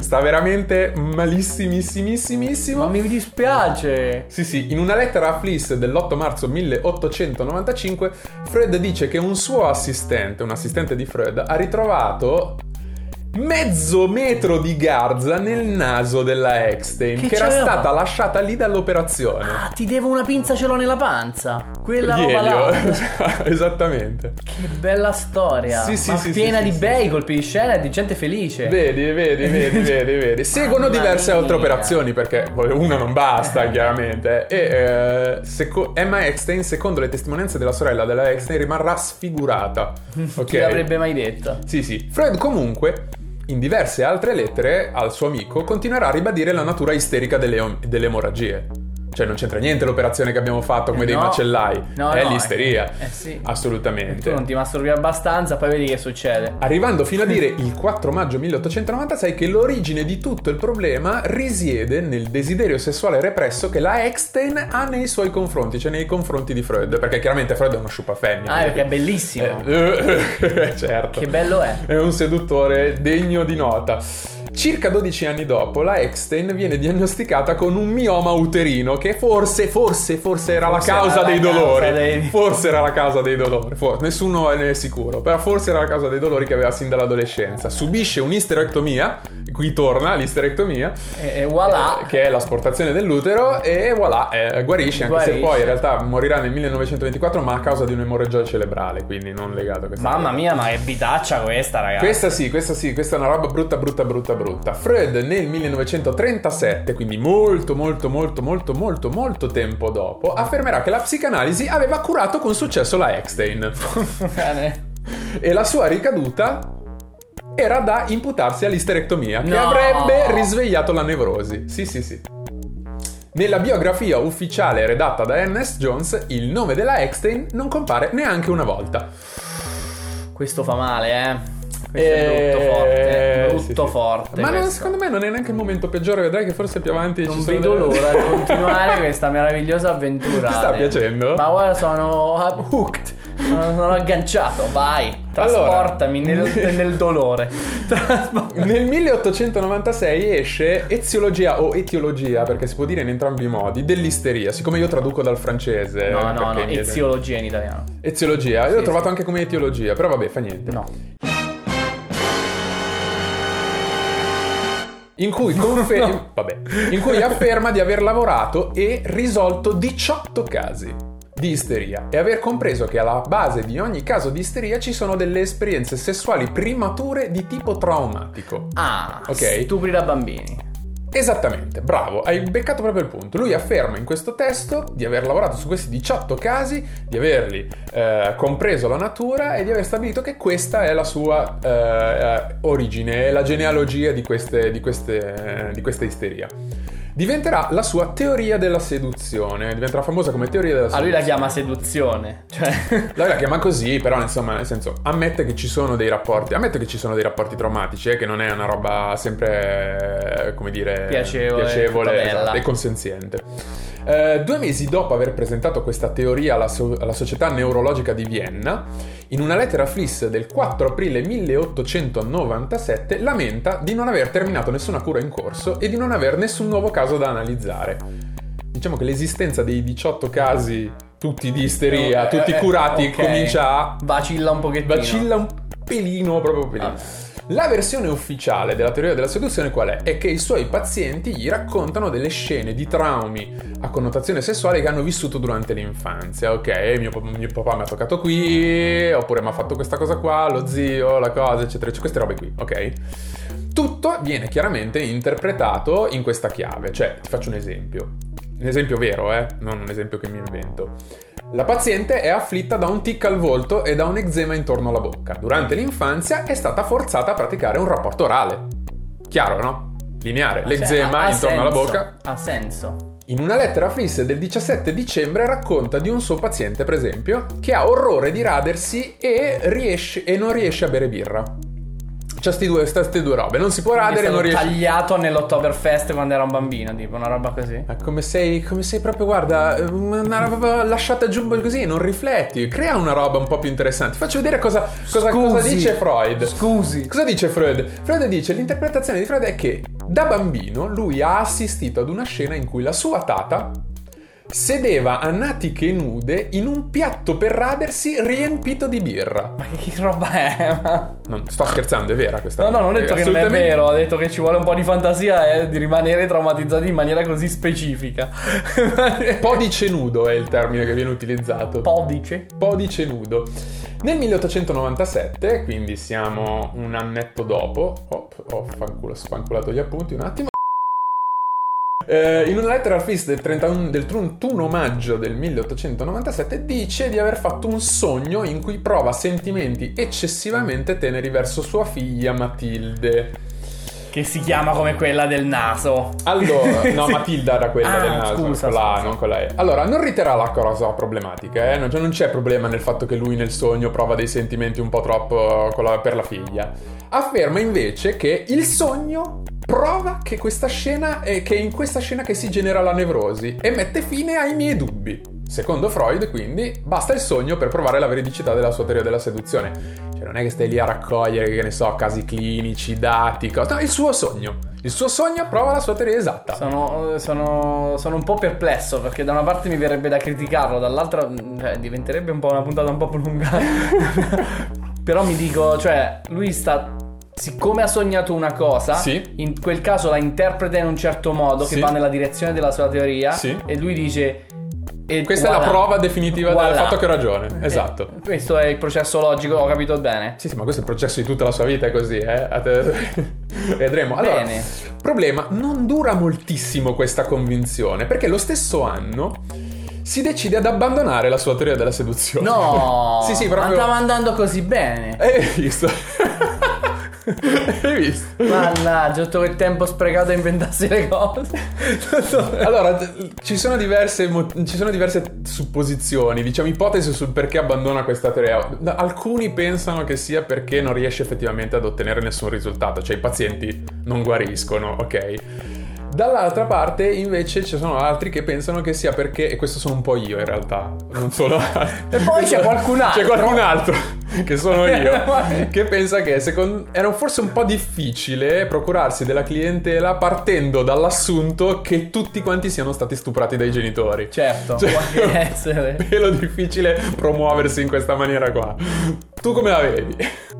Speaker 1: Sta veramente malissimissimissimo.
Speaker 2: Ma mi dispiace.
Speaker 1: Sì, sì, in una lettera a Fliss dell'8 marzo 1895, Freud dice che un suo assistente, un assistente di Freud, ha ritrovato mezzo metro di garza nel naso della Eckstein,
Speaker 2: Che
Speaker 1: che, era stata lasciata lì dall'operazione.
Speaker 2: Ah, ti devo una pinza ce l'ho nella panza. Quella roba
Speaker 1: Ielio.
Speaker 2: là.
Speaker 1: Esattamente.
Speaker 2: Che bella storia.
Speaker 1: Sì, sì, sì,
Speaker 2: piena di bei colpi di scena e di gente felice.
Speaker 1: Vedi, vedi, vedi, vedi, vedi. Seguono diverse
Speaker 2: mia.
Speaker 1: altre operazioni perché una non basta, chiaramente. E eh, seco- Emma Eckstein, secondo le testimonianze della sorella della Eckstein, rimarrà sfigurata. Ok.
Speaker 2: Chi l'avrebbe mai detto?
Speaker 1: Sì, sì. Freud comunque, in diverse altre lettere al suo amico, continuerà a ribadire la natura isterica delle, delle emorragie. Cioè non c'entra niente l'operazione che abbiamo fatto come
Speaker 2: Eh,
Speaker 1: dei
Speaker 2: no.
Speaker 1: macellai.
Speaker 2: No,
Speaker 1: è
Speaker 2: no,
Speaker 1: l'isteria.
Speaker 2: eh, eh sì.
Speaker 1: Assolutamente.
Speaker 2: Tu non ti masturbi abbastanza, poi vedi che succede.
Speaker 1: Arrivando fino a dire il 4 maggio 1896 che l'origine di tutto il problema risiede nel desiderio sessuale represso che la Eckstein ha nei suoi confronti, cioè nei confronti di Freud, perché chiaramente Freud è uno sciupafemmina.
Speaker 2: Ah, perché è bellissimo.
Speaker 1: Eh, certo.
Speaker 2: Che bello è.
Speaker 1: È un seduttore degno di nota. Circa 12 anni dopo, la Eckstein viene diagnosticata con un mioma uterino che forse, forse, forse era
Speaker 2: Forse
Speaker 1: la causa
Speaker 2: era la
Speaker 1: dei
Speaker 2: causa
Speaker 1: dolori.
Speaker 2: dei-
Speaker 1: Forse era la causa dei dolori. For- nessuno ne è sicuro, però forse era la causa dei dolori che aveva sin dall'adolescenza. Subisce un'isterectomia, qui torna l'isterectomia,
Speaker 2: E, e voilà.
Speaker 1: eh, che è l'asportazione dell'utero, e voilà, eh, guarisce, anche se
Speaker 2: Guarisce.
Speaker 1: poi in realtà morirà nel 1924, ma a causa di un'emorragia cerebrale, quindi non legato a questa
Speaker 2: Mamma
Speaker 1: cosa.
Speaker 2: mia, ma che vitaccia questa, ragazzi.
Speaker 1: Questa sì, questa sì, questa è una roba brutta, brutta, brutta, brutta. Freud nel 1937, quindi molto, molto, molto, molto, molto, molto tempo dopo, affermerà che la psicanalisi aveva curato con successo la Eckstein
Speaker 2: Bene.
Speaker 1: e la sua ricaduta era da imputarsi all'isterectomia, che
Speaker 2: No!
Speaker 1: avrebbe risvegliato la nevrosi. Sì, sì, sì. Nella biografia ufficiale redatta da Ernest Jones, il nome della Eckstein non compare neanche una volta.
Speaker 2: Questo fa male, eh.
Speaker 1: Eh,
Speaker 2: è brutto forte.
Speaker 1: sì,
Speaker 2: Brutto
Speaker 1: sì.
Speaker 2: forte.
Speaker 1: Ma non- secondo me non è neanche il momento peggiore, vedrai che forse più avanti
Speaker 2: Non
Speaker 1: ci sono
Speaker 2: vedo
Speaker 1: delle-
Speaker 2: l'ora di continuare questa meravigliosa avventura.
Speaker 1: Ti sta piacendo?
Speaker 2: Ma guarda, sono hooked. Sono, sono agganciato. Vai, trasportami nel, nel dolore. Trasport-
Speaker 1: Nel 1896 esce Eziologia o Etiologia, perché si può dire in entrambi i modi, dell'isteria, siccome io traduco dal francese.
Speaker 2: No, no, no, eziologia in italiano.
Speaker 1: Eziologia, io l'ho
Speaker 2: Sì,
Speaker 1: trovato
Speaker 2: sì.
Speaker 1: anche come etiologia, però vabbè, fa niente.
Speaker 2: No.
Speaker 1: In cui, confer- vabbè, in cui afferma di aver lavorato e risolto 18 casi di isteria e aver compreso che alla base di ogni caso di isteria ci sono delle esperienze sessuali primature di tipo traumatico.
Speaker 2: Ah,
Speaker 1: Ok.
Speaker 2: stupri da bambini.
Speaker 1: Esattamente, bravo, hai beccato proprio il punto. Lui afferma in questo testo di aver lavorato su questi 18 casi, di averli eh, compreso la natura e di aver stabilito che questa è la sua eh, eh, origine, è la genealogia di, queste, di, queste, eh, di questa isteria. Diventerà la sua teoria della seduzione, diventerà famosa come teoria della
Speaker 2: Ah,
Speaker 1: seduzione.
Speaker 2: lui la chiama seduzione. Cioè.
Speaker 1: Lei la chiama così, però insomma, nel senso, ammette che ci sono dei rapporti, ammette che ci sono dei rapporti traumatici, eh, che non è una roba sempre, come dire,
Speaker 2: Piacevole,
Speaker 1: piacevole esatto, e consenziente. Eh, due mesi dopo aver presentato questa teoria alla, so- alla Società Neurologica di Vienna, in una lettera Fliss del 4 aprile 1897 lamenta di non aver terminato nessuna cura in corso e di non aver nessun nuovo caso da analizzare. Diciamo che l'esistenza dei 18 casi, tutti di isteria,
Speaker 2: Eh,
Speaker 1: tutti
Speaker 2: eh,
Speaker 1: curati,
Speaker 2: ok.
Speaker 1: comincia a
Speaker 2: Vacilla un pochettino.
Speaker 1: vacilla un pelino, proprio un pelino.
Speaker 2: Ah.
Speaker 1: La versione ufficiale della teoria della seduzione qual è? È che i suoi pazienti gli raccontano delle scene di traumi a connotazione sessuale che hanno vissuto durante l'infanzia. Ok, mio, mio papà mi ha toccato qui, oppure mi ha fatto questa cosa qua, lo zio, la cosa, eccetera, eccetera. Queste robe qui, ok? Tutto viene chiaramente interpretato in questa chiave. Cioè, ti faccio un esempio. Un esempio vero, eh? Non un esempio che mi invento. La paziente è afflitta da un tic al volto e da un eczema intorno alla bocca. Durante l'infanzia è stata forzata a praticare un rapporto orale. Chiaro, no? Lineare.
Speaker 2: Cioè,
Speaker 1: L'eczema
Speaker 2: ha
Speaker 1: intorno alla
Speaker 2: senso,
Speaker 1: bocca.
Speaker 2: Ha senso.
Speaker 1: In una lettera a Fliss del 17 dicembre racconta di un suo paziente, per esempio, che ha orrore di radersi e, riesce, e non riesce a bere birra. C'è sti due, queste due robe. Non si può radere non riesce.
Speaker 2: tagliato nell'Oktoberfest quando era un bambino, tipo una roba così.
Speaker 1: Ma come sei, come sei proprio, guarda, una roba lasciata giù così, non rifletti, crea una roba un po' più interessante. Faccio vedere cosa, cosa, cosa dice Freud.
Speaker 2: Scusi.
Speaker 1: Cosa dice Freud? Freud dice, l'interpretazione di Freud è che da bambino lui ha assistito ad una scena in cui la sua tata sedeva a natiche nude in un piatto per radersi riempito di birra.
Speaker 2: Ma che roba è? Ma-
Speaker 1: Non sto scherzando, è vera questa
Speaker 2: No, no, non ho detto che non è vero, ho detto che ci vuole un po' di fantasia e di rimanere traumatizzati in maniera così specifica.
Speaker 1: Podice nudo è il termine che viene utilizzato.
Speaker 2: Podice.
Speaker 1: Podice nudo. Nel 1897, quindi siamo un annetto dopo, oh, ho spanculato gli appunti un attimo. Eh, in una lettera al FIS del, 31, del 31 maggio del 1897 dice di aver fatto un sogno in cui prova sentimenti eccessivamente teneri verso sua figlia Matilde.
Speaker 2: che si chiama come quella del naso.
Speaker 1: Allora, no, Matilda era quella
Speaker 2: Ah,
Speaker 1: del naso,
Speaker 2: scusa,
Speaker 1: quella,
Speaker 2: scusa.
Speaker 1: non con lei. Allora, non riterrà la cosa problematica, eh? non, cioè, non c'è problema nel fatto che lui nel sogno prova dei sentimenti un po' troppo con la- per la figlia. Afferma invece che il sogno prova che questa scena è che è in questa scena che si genera la nevrosi e mette fine ai miei dubbi. Secondo Freud, quindi, basta il sogno per provare la veridicità della sua teoria della seduzione. Cioè, non è che stai lì a raccogliere, che ne so, casi clinici, dati, cose. No, il suo sogno. Il suo sogno prova la sua teoria esatta.
Speaker 2: Sono, sono, sono un po' perplesso perché da una parte mi verrebbe da criticarlo, dall'altra mm, cioè, diventerebbe un po' una puntata un po' più lunga. Però mi dico, cioè, lui sta. Siccome ha sognato una cosa,
Speaker 1: Sì.
Speaker 2: in quel caso la interpreta in un certo modo
Speaker 1: Sì.
Speaker 2: che va nella direzione della sua teoria
Speaker 1: Sì.
Speaker 2: e lui dice... e
Speaker 1: Questa è
Speaker 2: voilà.
Speaker 1: la prova definitiva del
Speaker 2: Voilà.
Speaker 1: fatto che ho ragione.
Speaker 2: Eh,
Speaker 1: Esatto.
Speaker 2: questo è il processo logico, ho capito bene.
Speaker 1: Sì, sì, ma questo è il processo di tutta la sua vita, è così, eh? Vedremo. Allora,
Speaker 2: Bene.
Speaker 1: problema, non dura moltissimo questa convinzione, perché lo stesso anno si decide ad abbandonare la sua teoria della seduzione.
Speaker 2: No,
Speaker 1: sì, sì, proprio...
Speaker 2: andava andando così bene.
Speaker 1: Eh, Hai visto? Hai visto?
Speaker 2: Mannaggia, tutto quel tempo sprecato a inventarsi le cose.
Speaker 1: Allora, ci sono, diverse, ci sono diverse supposizioni, diciamo ipotesi sul perché abbandona questa teoria. Alcuni pensano che sia perché non riesce effettivamente ad ottenere nessun risultato, cioè i pazienti non guariscono, ok? Dall'altra parte invece ci sono altri che pensano che sia perché, e questo sono un po' io in realtà, non solo...
Speaker 2: E poi c'è qualcun altro.
Speaker 1: C'è qualcun altro, che sono io, che pensa che secondo, era forse un po' difficile procurarsi della clientela partendo dall'assunto che tutti quanti siano stati stuprati dai genitori.
Speaker 2: Certo,
Speaker 1: Cioè,
Speaker 2: può essere.
Speaker 1: Pelo difficile promuoversi in questa maniera qua. Tu come la vedi?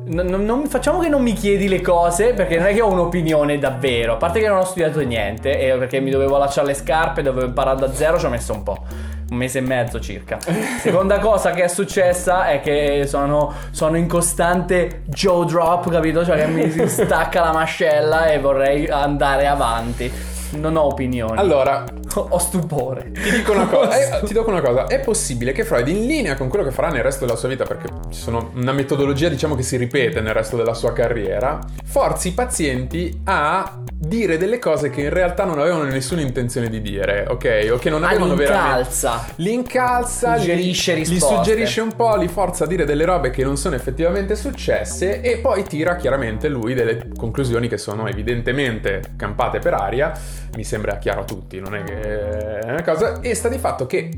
Speaker 2: Non- non- facciamo che non mi chiedi le cose perché non è che ho un'opinione davvero. A parte che non ho studiato niente e perché mi dovevo lasciare le scarpe, dovevo imparare da zero, ci ho messo un po'. Un mese e mezzo circa. Seconda cosa che è successa è che sono, sono in costante jaw drop, capito? Cioè che mi si stacca la mascella e vorrei andare avanti. Non ho opinioni.
Speaker 1: Allora,
Speaker 2: Ho, stupore.
Speaker 1: Ti dico una cosa, eh, ti dico una cosa, è possibile che Freud in linea con quello che farà nel resto della sua vita, perché ci sono una metodologia diciamo che si ripete nel resto della sua carriera, forzi i pazienti a dire delle cose che in realtà non avevano nessuna intenzione di dire, ok? O che non
Speaker 2: Ah,
Speaker 1: avevano
Speaker 2: li
Speaker 1: veramente...
Speaker 2: incalza.
Speaker 1: Li incalza,
Speaker 2: Suggerisce
Speaker 1: li, li
Speaker 2: risposte.
Speaker 1: suggerisce un po', li forza a dire delle robe che non sono effettivamente successe e poi tira chiaramente lui delle conclusioni che sono evidentemente campate per aria. Mi sembra chiaro a tutti, non è che è una cosa. E sta di fatto che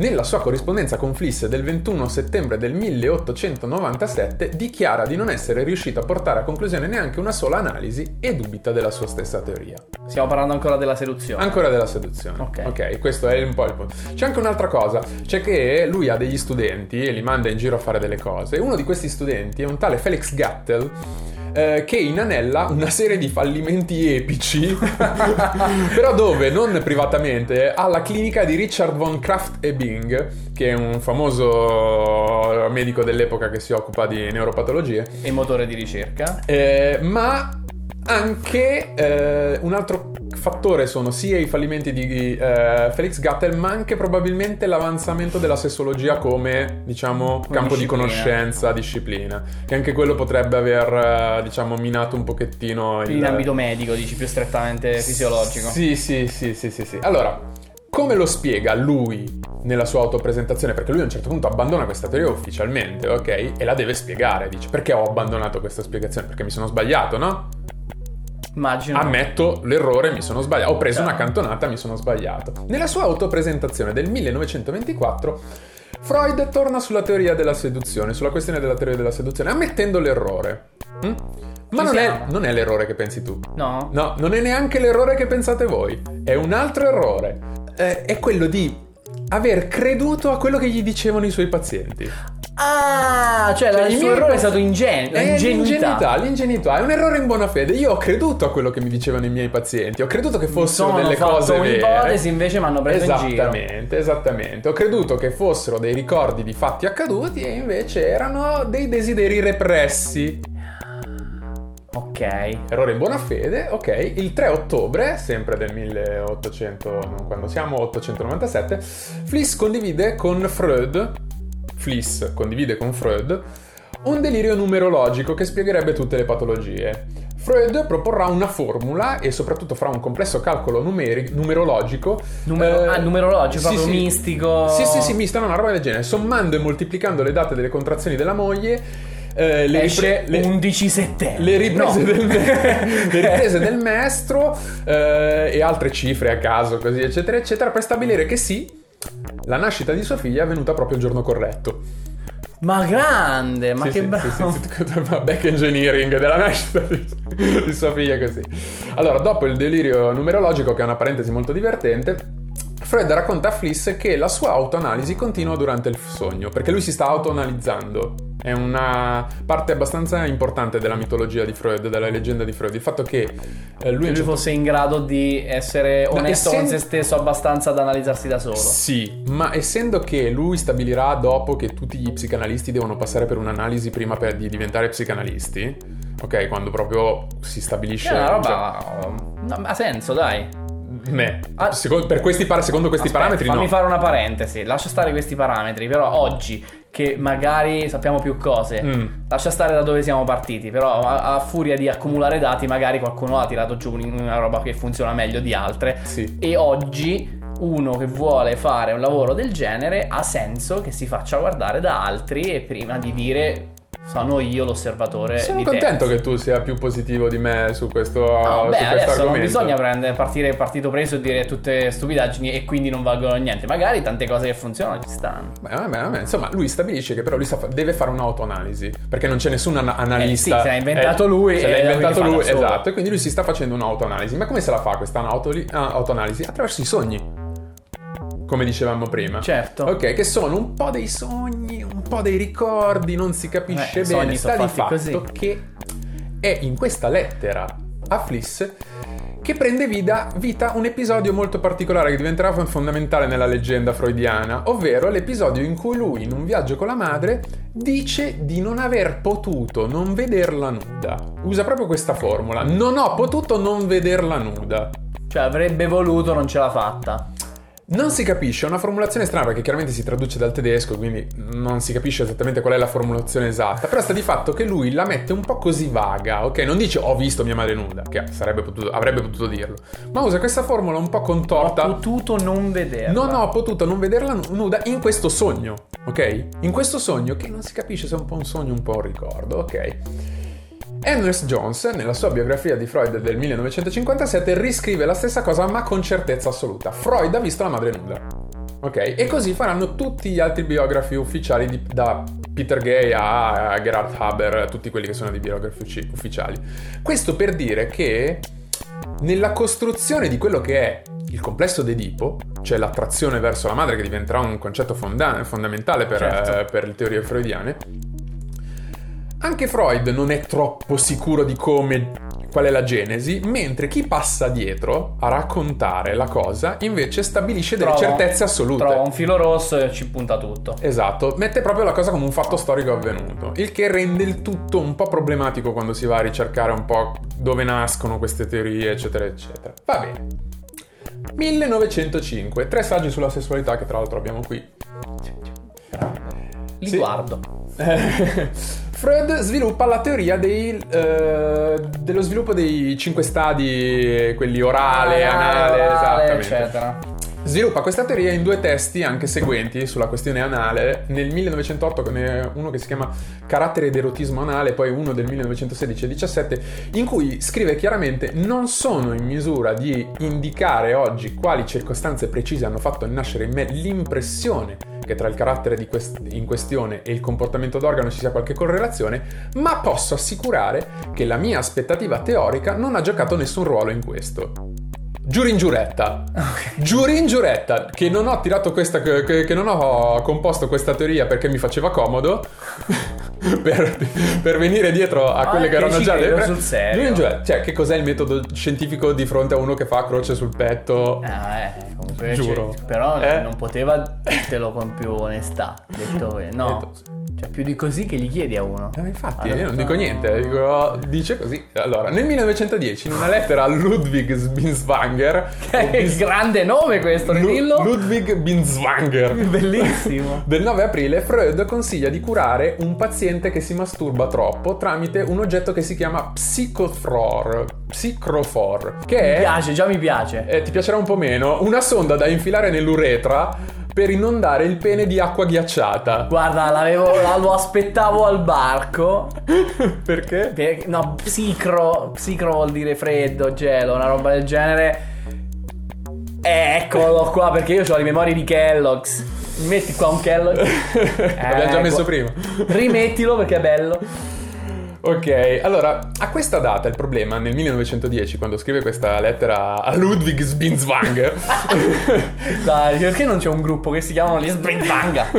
Speaker 1: nella sua corrispondenza con Fliss del 21 settembre del 1897 dichiara di non essere riuscito a portare a conclusione neanche una sola analisi e dubita della sua stessa teoria.
Speaker 2: Stiamo parlando ancora della seduzione.
Speaker 1: Ancora della seduzione.
Speaker 2: Ok.
Speaker 1: Ok, questo è un po' il punto. C'è anche un'altra cosa, c'è che lui ha degli studenti e li manda in giro a fare delle cose. Uno di questi studenti è un tale Felix Gattel. Eh, che inanella una serie di fallimenti epici, però dove, non privatamente, alla clinica di Richard von Kraft Ebing, che è un famoso medico dell'epoca che si occupa di neuropatologie,
Speaker 2: E motore di ricerca.
Speaker 1: eh, ma anche eh, un altro fattore sono sia i fallimenti di eh, Felix Gattel, ma anche probabilmente l'avanzamento della sessologia come, diciamo, campo di conoscenza, disciplina, che anche quello potrebbe aver, eh, diciamo, minato un pochettino il...
Speaker 2: In ambito medico, dici più strettamente fisiologico.
Speaker 1: Sì, sì, sì, sì, sì, sì. Allora, come lo spiega lui nella sua autopresentazione? Perché lui a un certo punto abbandona questa teoria ufficialmente, ok? E la deve spiegare. Dice, perché ho abbandonato questa spiegazione? Perché mi sono sbagliato, no?
Speaker 2: Immagino.
Speaker 1: Ammetto l'errore, mi sono sbagliato. Ho preso una cantonata, mi sono sbagliato. Nella sua autopresentazione del 1924, Freud torna sulla teoria della seduzione, sulla questione della teoria della seduzione, ammettendo l'errore. Mm? Ma non è, non è l'errore che pensi tu.
Speaker 2: No?
Speaker 1: No, non è neanche l'errore che pensate voi. È un altro errore. Eh, è quello di aver creduto a quello che gli dicevano i suoi pazienti.
Speaker 2: Ah, cioè,
Speaker 1: Cioè,
Speaker 2: il suo
Speaker 1: miei
Speaker 2: errore è stato
Speaker 1: È
Speaker 2: ingenuità.
Speaker 1: l'ingenuità, l'ingenuità, è un errore in buona fede. Io ho creduto a quello che mi dicevano i miei pazienti, ho creduto che fossero
Speaker 2: Sono
Speaker 1: delle cose vere.
Speaker 2: un'ipotesi, invece mi hanno preso in giro.
Speaker 1: Esattamente, esattamente. Ho creduto che fossero dei ricordi di fatti accaduti e invece erano dei desideri repressi.
Speaker 2: Ok.
Speaker 1: Errore in buona fede, ok. Il 3 ottobre, sempre del 1800, non quando siamo, 897, Fliss condivide con Freud, Fliss condivide con Freud, un delirio numerologico che spiegherebbe tutte le patologie. Freud proporrà una formula e soprattutto farà un complesso calcolo numeri- numerologico.
Speaker 2: Numero-
Speaker 1: eh,
Speaker 2: ah, numerologico,
Speaker 1: sì,
Speaker 2: proprio
Speaker 1: sì.
Speaker 2: mistico.
Speaker 1: Sì, sì, sì, mista, no, una roba del genere. Sommando e moltiplicando le date delle contrazioni della moglie, eh, le,
Speaker 2: Esce
Speaker 1: ripre- le-
Speaker 2: 11 settembre.
Speaker 1: le riprese,
Speaker 2: No.
Speaker 1: del, le riprese del maestro eh, e altre cifre a caso, così, eccetera, eccetera, per stabilire che sì, la nascita di sua figlia è avvenuta proprio il giorno corretto.
Speaker 2: Ma grande, ma
Speaker 1: Sì,
Speaker 2: che
Speaker 1: sì,
Speaker 2: bravo.
Speaker 1: sì, sì, sì, back engineering della nascita di, di sua figlia così. Allora, dopo il delirio numerologico, che è una parentesi molto divertente, Fred racconta a Fliss che la sua autoanalisi continua durante il sogno, perché lui si sta autoanalizzando. È una parte abbastanza importante della mitologia di Freud, della leggenda di Freud. Il fatto che eh, lui,
Speaker 2: Che lui
Speaker 1: certo
Speaker 2: fosse in grado di essere onesto
Speaker 1: essen-
Speaker 2: con se stesso abbastanza da analizzarsi da solo.
Speaker 1: Sì, ma essendo che lui stabilirà dopo che tutti gli psicanalisti devono passare per un'analisi prima per- di diventare psicanalisti, ok, quando proprio si stabilisce...
Speaker 2: Cioè, una
Speaker 1: cioè,
Speaker 2: roba. No, ha senso, dai.
Speaker 1: Me,
Speaker 2: Ah.
Speaker 1: secondo, per questi par- secondo questi
Speaker 2: Aspetta,
Speaker 1: parametri
Speaker 2: fammi
Speaker 1: no.
Speaker 2: fare una parentesi. Lascia stare questi parametri. Però oggi, che magari sappiamo più cose,
Speaker 1: Mm.
Speaker 2: lascia stare da dove siamo partiti. Però a, a furia di accumulare dati, magari qualcuno ha tirato giù un- una roba che funziona meglio di altre.
Speaker 1: Sì.
Speaker 2: E oggi uno che vuole fare un lavoro del genere ha senso che si faccia guardare da altri e prima di dire sono io l'osservatore
Speaker 1: Sono contento
Speaker 2: terzi.
Speaker 1: che tu sia più positivo di me su questo,
Speaker 2: No,
Speaker 1: su
Speaker 2: beh,
Speaker 1: questo
Speaker 2: adesso non
Speaker 1: argomento.
Speaker 2: bisogna prendere, partire partito preso e dire tutte stupidaggini e quindi non valgono niente. Magari tante cose che funzionano ci stanno.
Speaker 1: Beh, vabbè, vabbè, Insomma, lui stabilisce che però lui fa- deve fare un'autoanalisi perché non c'è nessun ana- analista.
Speaker 2: Eh sì, se l'ha inventato lui
Speaker 1: se l'ha inventato lui, esatto. E quindi lui si sta facendo un'autoanalisi. Ma come se la fa questa autoli- ah, autoanalisi? Attraverso i sogni. Come dicevamo prima.
Speaker 2: Certo.
Speaker 1: Ok, che sono un po' dei sogni, un po' dei ricordi, non si capisce
Speaker 2: Eh,
Speaker 1: bene. Sta di fatto
Speaker 2: così.
Speaker 1: che è in questa lettera a Fliss che prende vita, vita un episodio molto particolare che diventerà fon- fondamentale nella leggenda freudiana, ovvero l'episodio in cui lui, in un viaggio con la madre, dice di non aver potuto non vederla nuda. Usa proprio questa formula. Non ho potuto non vederla nuda.
Speaker 2: Cioè avrebbe voluto, non ce l'ha fatta.
Speaker 1: Non si capisce, è una formulazione strana perché chiaramente si traduce dal tedesco, quindi non si capisce esattamente qual è la formulazione esatta, però sta di fatto che lui la mette un po' così vaga, ok? Non dice ho visto mia madre nuda, che sarebbe potuto- avrebbe potuto dirlo, ma usa questa formula un po'
Speaker 2: Ho
Speaker 1: contorta.
Speaker 2: potuto non vederla.
Speaker 1: Non ho potuto non vederla nu- nuda in questo sogno, ok? In questo sogno che non si capisce se è un po' un sogno, un po' un ricordo, ok? Ernest Jones, nella sua biografia di Freud del 1957, riscrive la stessa cosa ma con certezza assoluta. Freud ha visto la madre nuda. Ok? E così faranno tutti gli altri biografi ufficiali di- da Peter Gay a Gerhard Haber, tutti quelli che sono di biografi uffi- ufficiali. Questo per dire che nella costruzione di quello che è il complesso d'Edipo, cioè l'attrazione verso la madre che diventerà un concetto fonda- fondamentale per,
Speaker 2: Certo.
Speaker 1: eh, per le teorie freudiane, anche Freud non è troppo sicuro di come qual è la genesi, mentre chi passa dietro a raccontare la cosa invece stabilisce delle
Speaker 2: Trova-
Speaker 1: certezze assolute.
Speaker 2: Trova un filo rosso e ci punta tutto.
Speaker 1: Esatto, mette proprio la cosa come un fatto storico avvenuto, il che rende il tutto un po' problematico quando si va a ricercare un po' dove nascono queste teorie, eccetera, eccetera. Va bene. 1905, tre saggi sulla sessualità che tra l'altro abbiamo qui.
Speaker 2: Li
Speaker 1: Sì.
Speaker 2: guardo.
Speaker 1: Freud sviluppa la teoria dei, eh, dello sviluppo dei cinque stadi, quelli orale, anale, esattamente.
Speaker 2: eccetera.
Speaker 1: Sviluppa questa teoria in due testi anche seguenti sulla questione anale. Nel 1908 ne è uno che si chiama Carattere ed erotismo anale, poi uno del 1916 e 17, in cui scrive chiaramente non sono in misura di indicare oggi quali circostanze precise hanno fatto nascere in me l'impressione che tra il carattere di quest- in questione e il comportamento d'organo ci sia qualche correlazione, ma posso assicurare che la mia aspettativa teorica non ha giocato nessun ruolo in questo. Giuro in giuretta. Giuro in giuretta che non ho tirato questa che, che- non ho composto questa teoria perché mi faceva comodo per, per venire dietro a
Speaker 2: Ah,
Speaker 1: quelle che
Speaker 2: che
Speaker 1: erano già le
Speaker 2: sul serio.
Speaker 1: Giuro in giuretta. Cioè, che cos'è il metodo scientifico di fronte a uno che fa croce sul petto?
Speaker 2: Ah, eh, comunque
Speaker 1: Giuro.
Speaker 2: però
Speaker 1: Eh?
Speaker 2: non poteva dirtelo con più onestà. Detto no. Cioè, più di così che gli chiedi a uno.
Speaker 1: Eh, infatti,
Speaker 2: Ha
Speaker 1: io non dico niente, dico- dice così. Allora, nel 1910, in una lettera a Ludwig Binswanger,
Speaker 2: Che grande nome questo,
Speaker 1: Lu-
Speaker 2: dillo.
Speaker 1: Ludwig Binswanger,
Speaker 2: Bellissimo.
Speaker 1: del 9 aprile, Freud consiglia di curare un paziente che si masturba troppo tramite un oggetto che si chiama psicofor, psicofor, che
Speaker 2: Mi
Speaker 1: è,
Speaker 2: piace, già mi piace.
Speaker 1: eh, ti piacerà un po' meno, una sonda da infilare nell'uretra per inondare il pene di acqua ghiacciata.
Speaker 2: Guarda, lo aspettavo al barco.
Speaker 1: Perché?
Speaker 2: Per- no, psicro. Psicro vuol dire freddo, gelo, una roba del genere. Eh, eccolo qua, perché io ho le memorie di Kellogg's. Metti qua un Kellogg?
Speaker 1: L'abbiamo già messo
Speaker 2: Ecco.
Speaker 1: prima.
Speaker 2: Rimettilo perché è bello.
Speaker 1: Ok, allora, a questa data il problema, nel 1910, quando scrive questa lettera a Ludwig Binswanger,
Speaker 2: Dai, perché non c'è un gruppo che si chiamano gli Springvanga?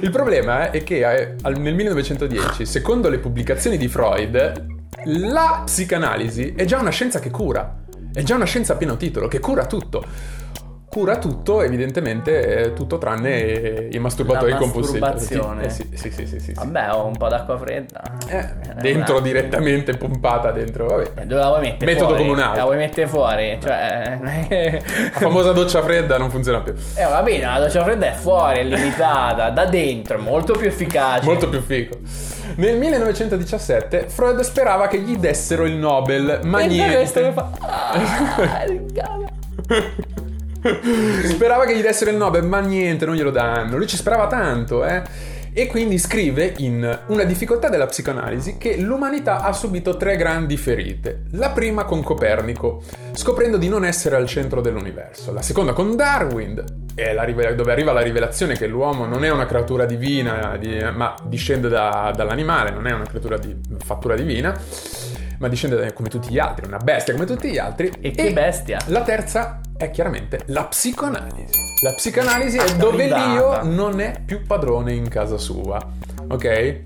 Speaker 1: il problema è che eh, nel 1910, secondo le pubblicazioni di Freud, la psicanalisi è già una scienza che cura, è già una scienza a pieno titolo, che cura tutto. Cura tutto, evidentemente, eh, tutto tranne i masturbatori compulsivi.
Speaker 2: masturbazione.
Speaker 1: Eh, sì, sì, sì, sì, sì, sì.
Speaker 2: Vabbè, ho un po' d'acqua fredda.
Speaker 1: Eh, dentro
Speaker 2: Eh,
Speaker 1: direttamente pompata dentro, vabbè.
Speaker 2: Eh, Dove la vuoi mettere?
Speaker 1: Metodo
Speaker 2: fuori?
Speaker 1: comunale.
Speaker 2: La vuoi mettere fuori? Cioè.
Speaker 1: La famosa doccia fredda non funziona più.
Speaker 2: Eh, va bene, la doccia fredda è fuori, è limitata, da dentro, molto più efficace.
Speaker 1: Molto più figo. Nel 1917 Freud sperava che gli dessero il Nobel, ma
Speaker 2: che
Speaker 1: niente.
Speaker 2: fa. Ah.
Speaker 1: Sperava che gli dessero il Nobel, ma niente, non glielo danno. Lui ci sperava tanto, eh. E quindi scrive in Una difficoltà della psicoanalisi che l'umanità ha subito tre grandi ferite. La prima con Copernico, scoprendo di non essere al centro dell'universo. La seconda con Darwin, rive- dove arriva la rivelazione che l'uomo non è una creatura divina, di- ma discende da- dall'animale, non è una creatura di fattura divina, ma discende come tutti gli altri, una bestia come tutti gli altri.
Speaker 2: E che bestia.
Speaker 1: La terza è chiaramente la psicoanalisi. La psicoanalisi è
Speaker 2: Ah,
Speaker 1: dove l'io non è più padrone in casa sua. Ok?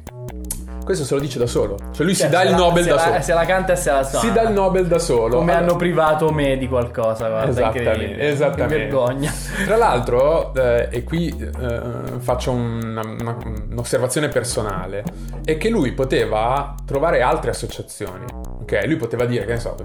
Speaker 1: Questo se lo dice da solo. Cioè lui
Speaker 2: Cioè,
Speaker 1: si dà il
Speaker 2: la-
Speaker 1: Nobel da
Speaker 2: la-
Speaker 1: solo.
Speaker 2: Se la canta e se la suona.
Speaker 1: Si dà il Nobel da solo.
Speaker 2: Come
Speaker 1: Allora-
Speaker 2: hanno privato me di qualcosa, guarda,
Speaker 1: Esattamente, esattamente.
Speaker 2: Che vergogna.
Speaker 1: Tra l'altro, eh, e qui eh, faccio una- una- un'osservazione personale, è che lui poteva trovare altre associazioni. Ok, lui poteva dire, che ne so,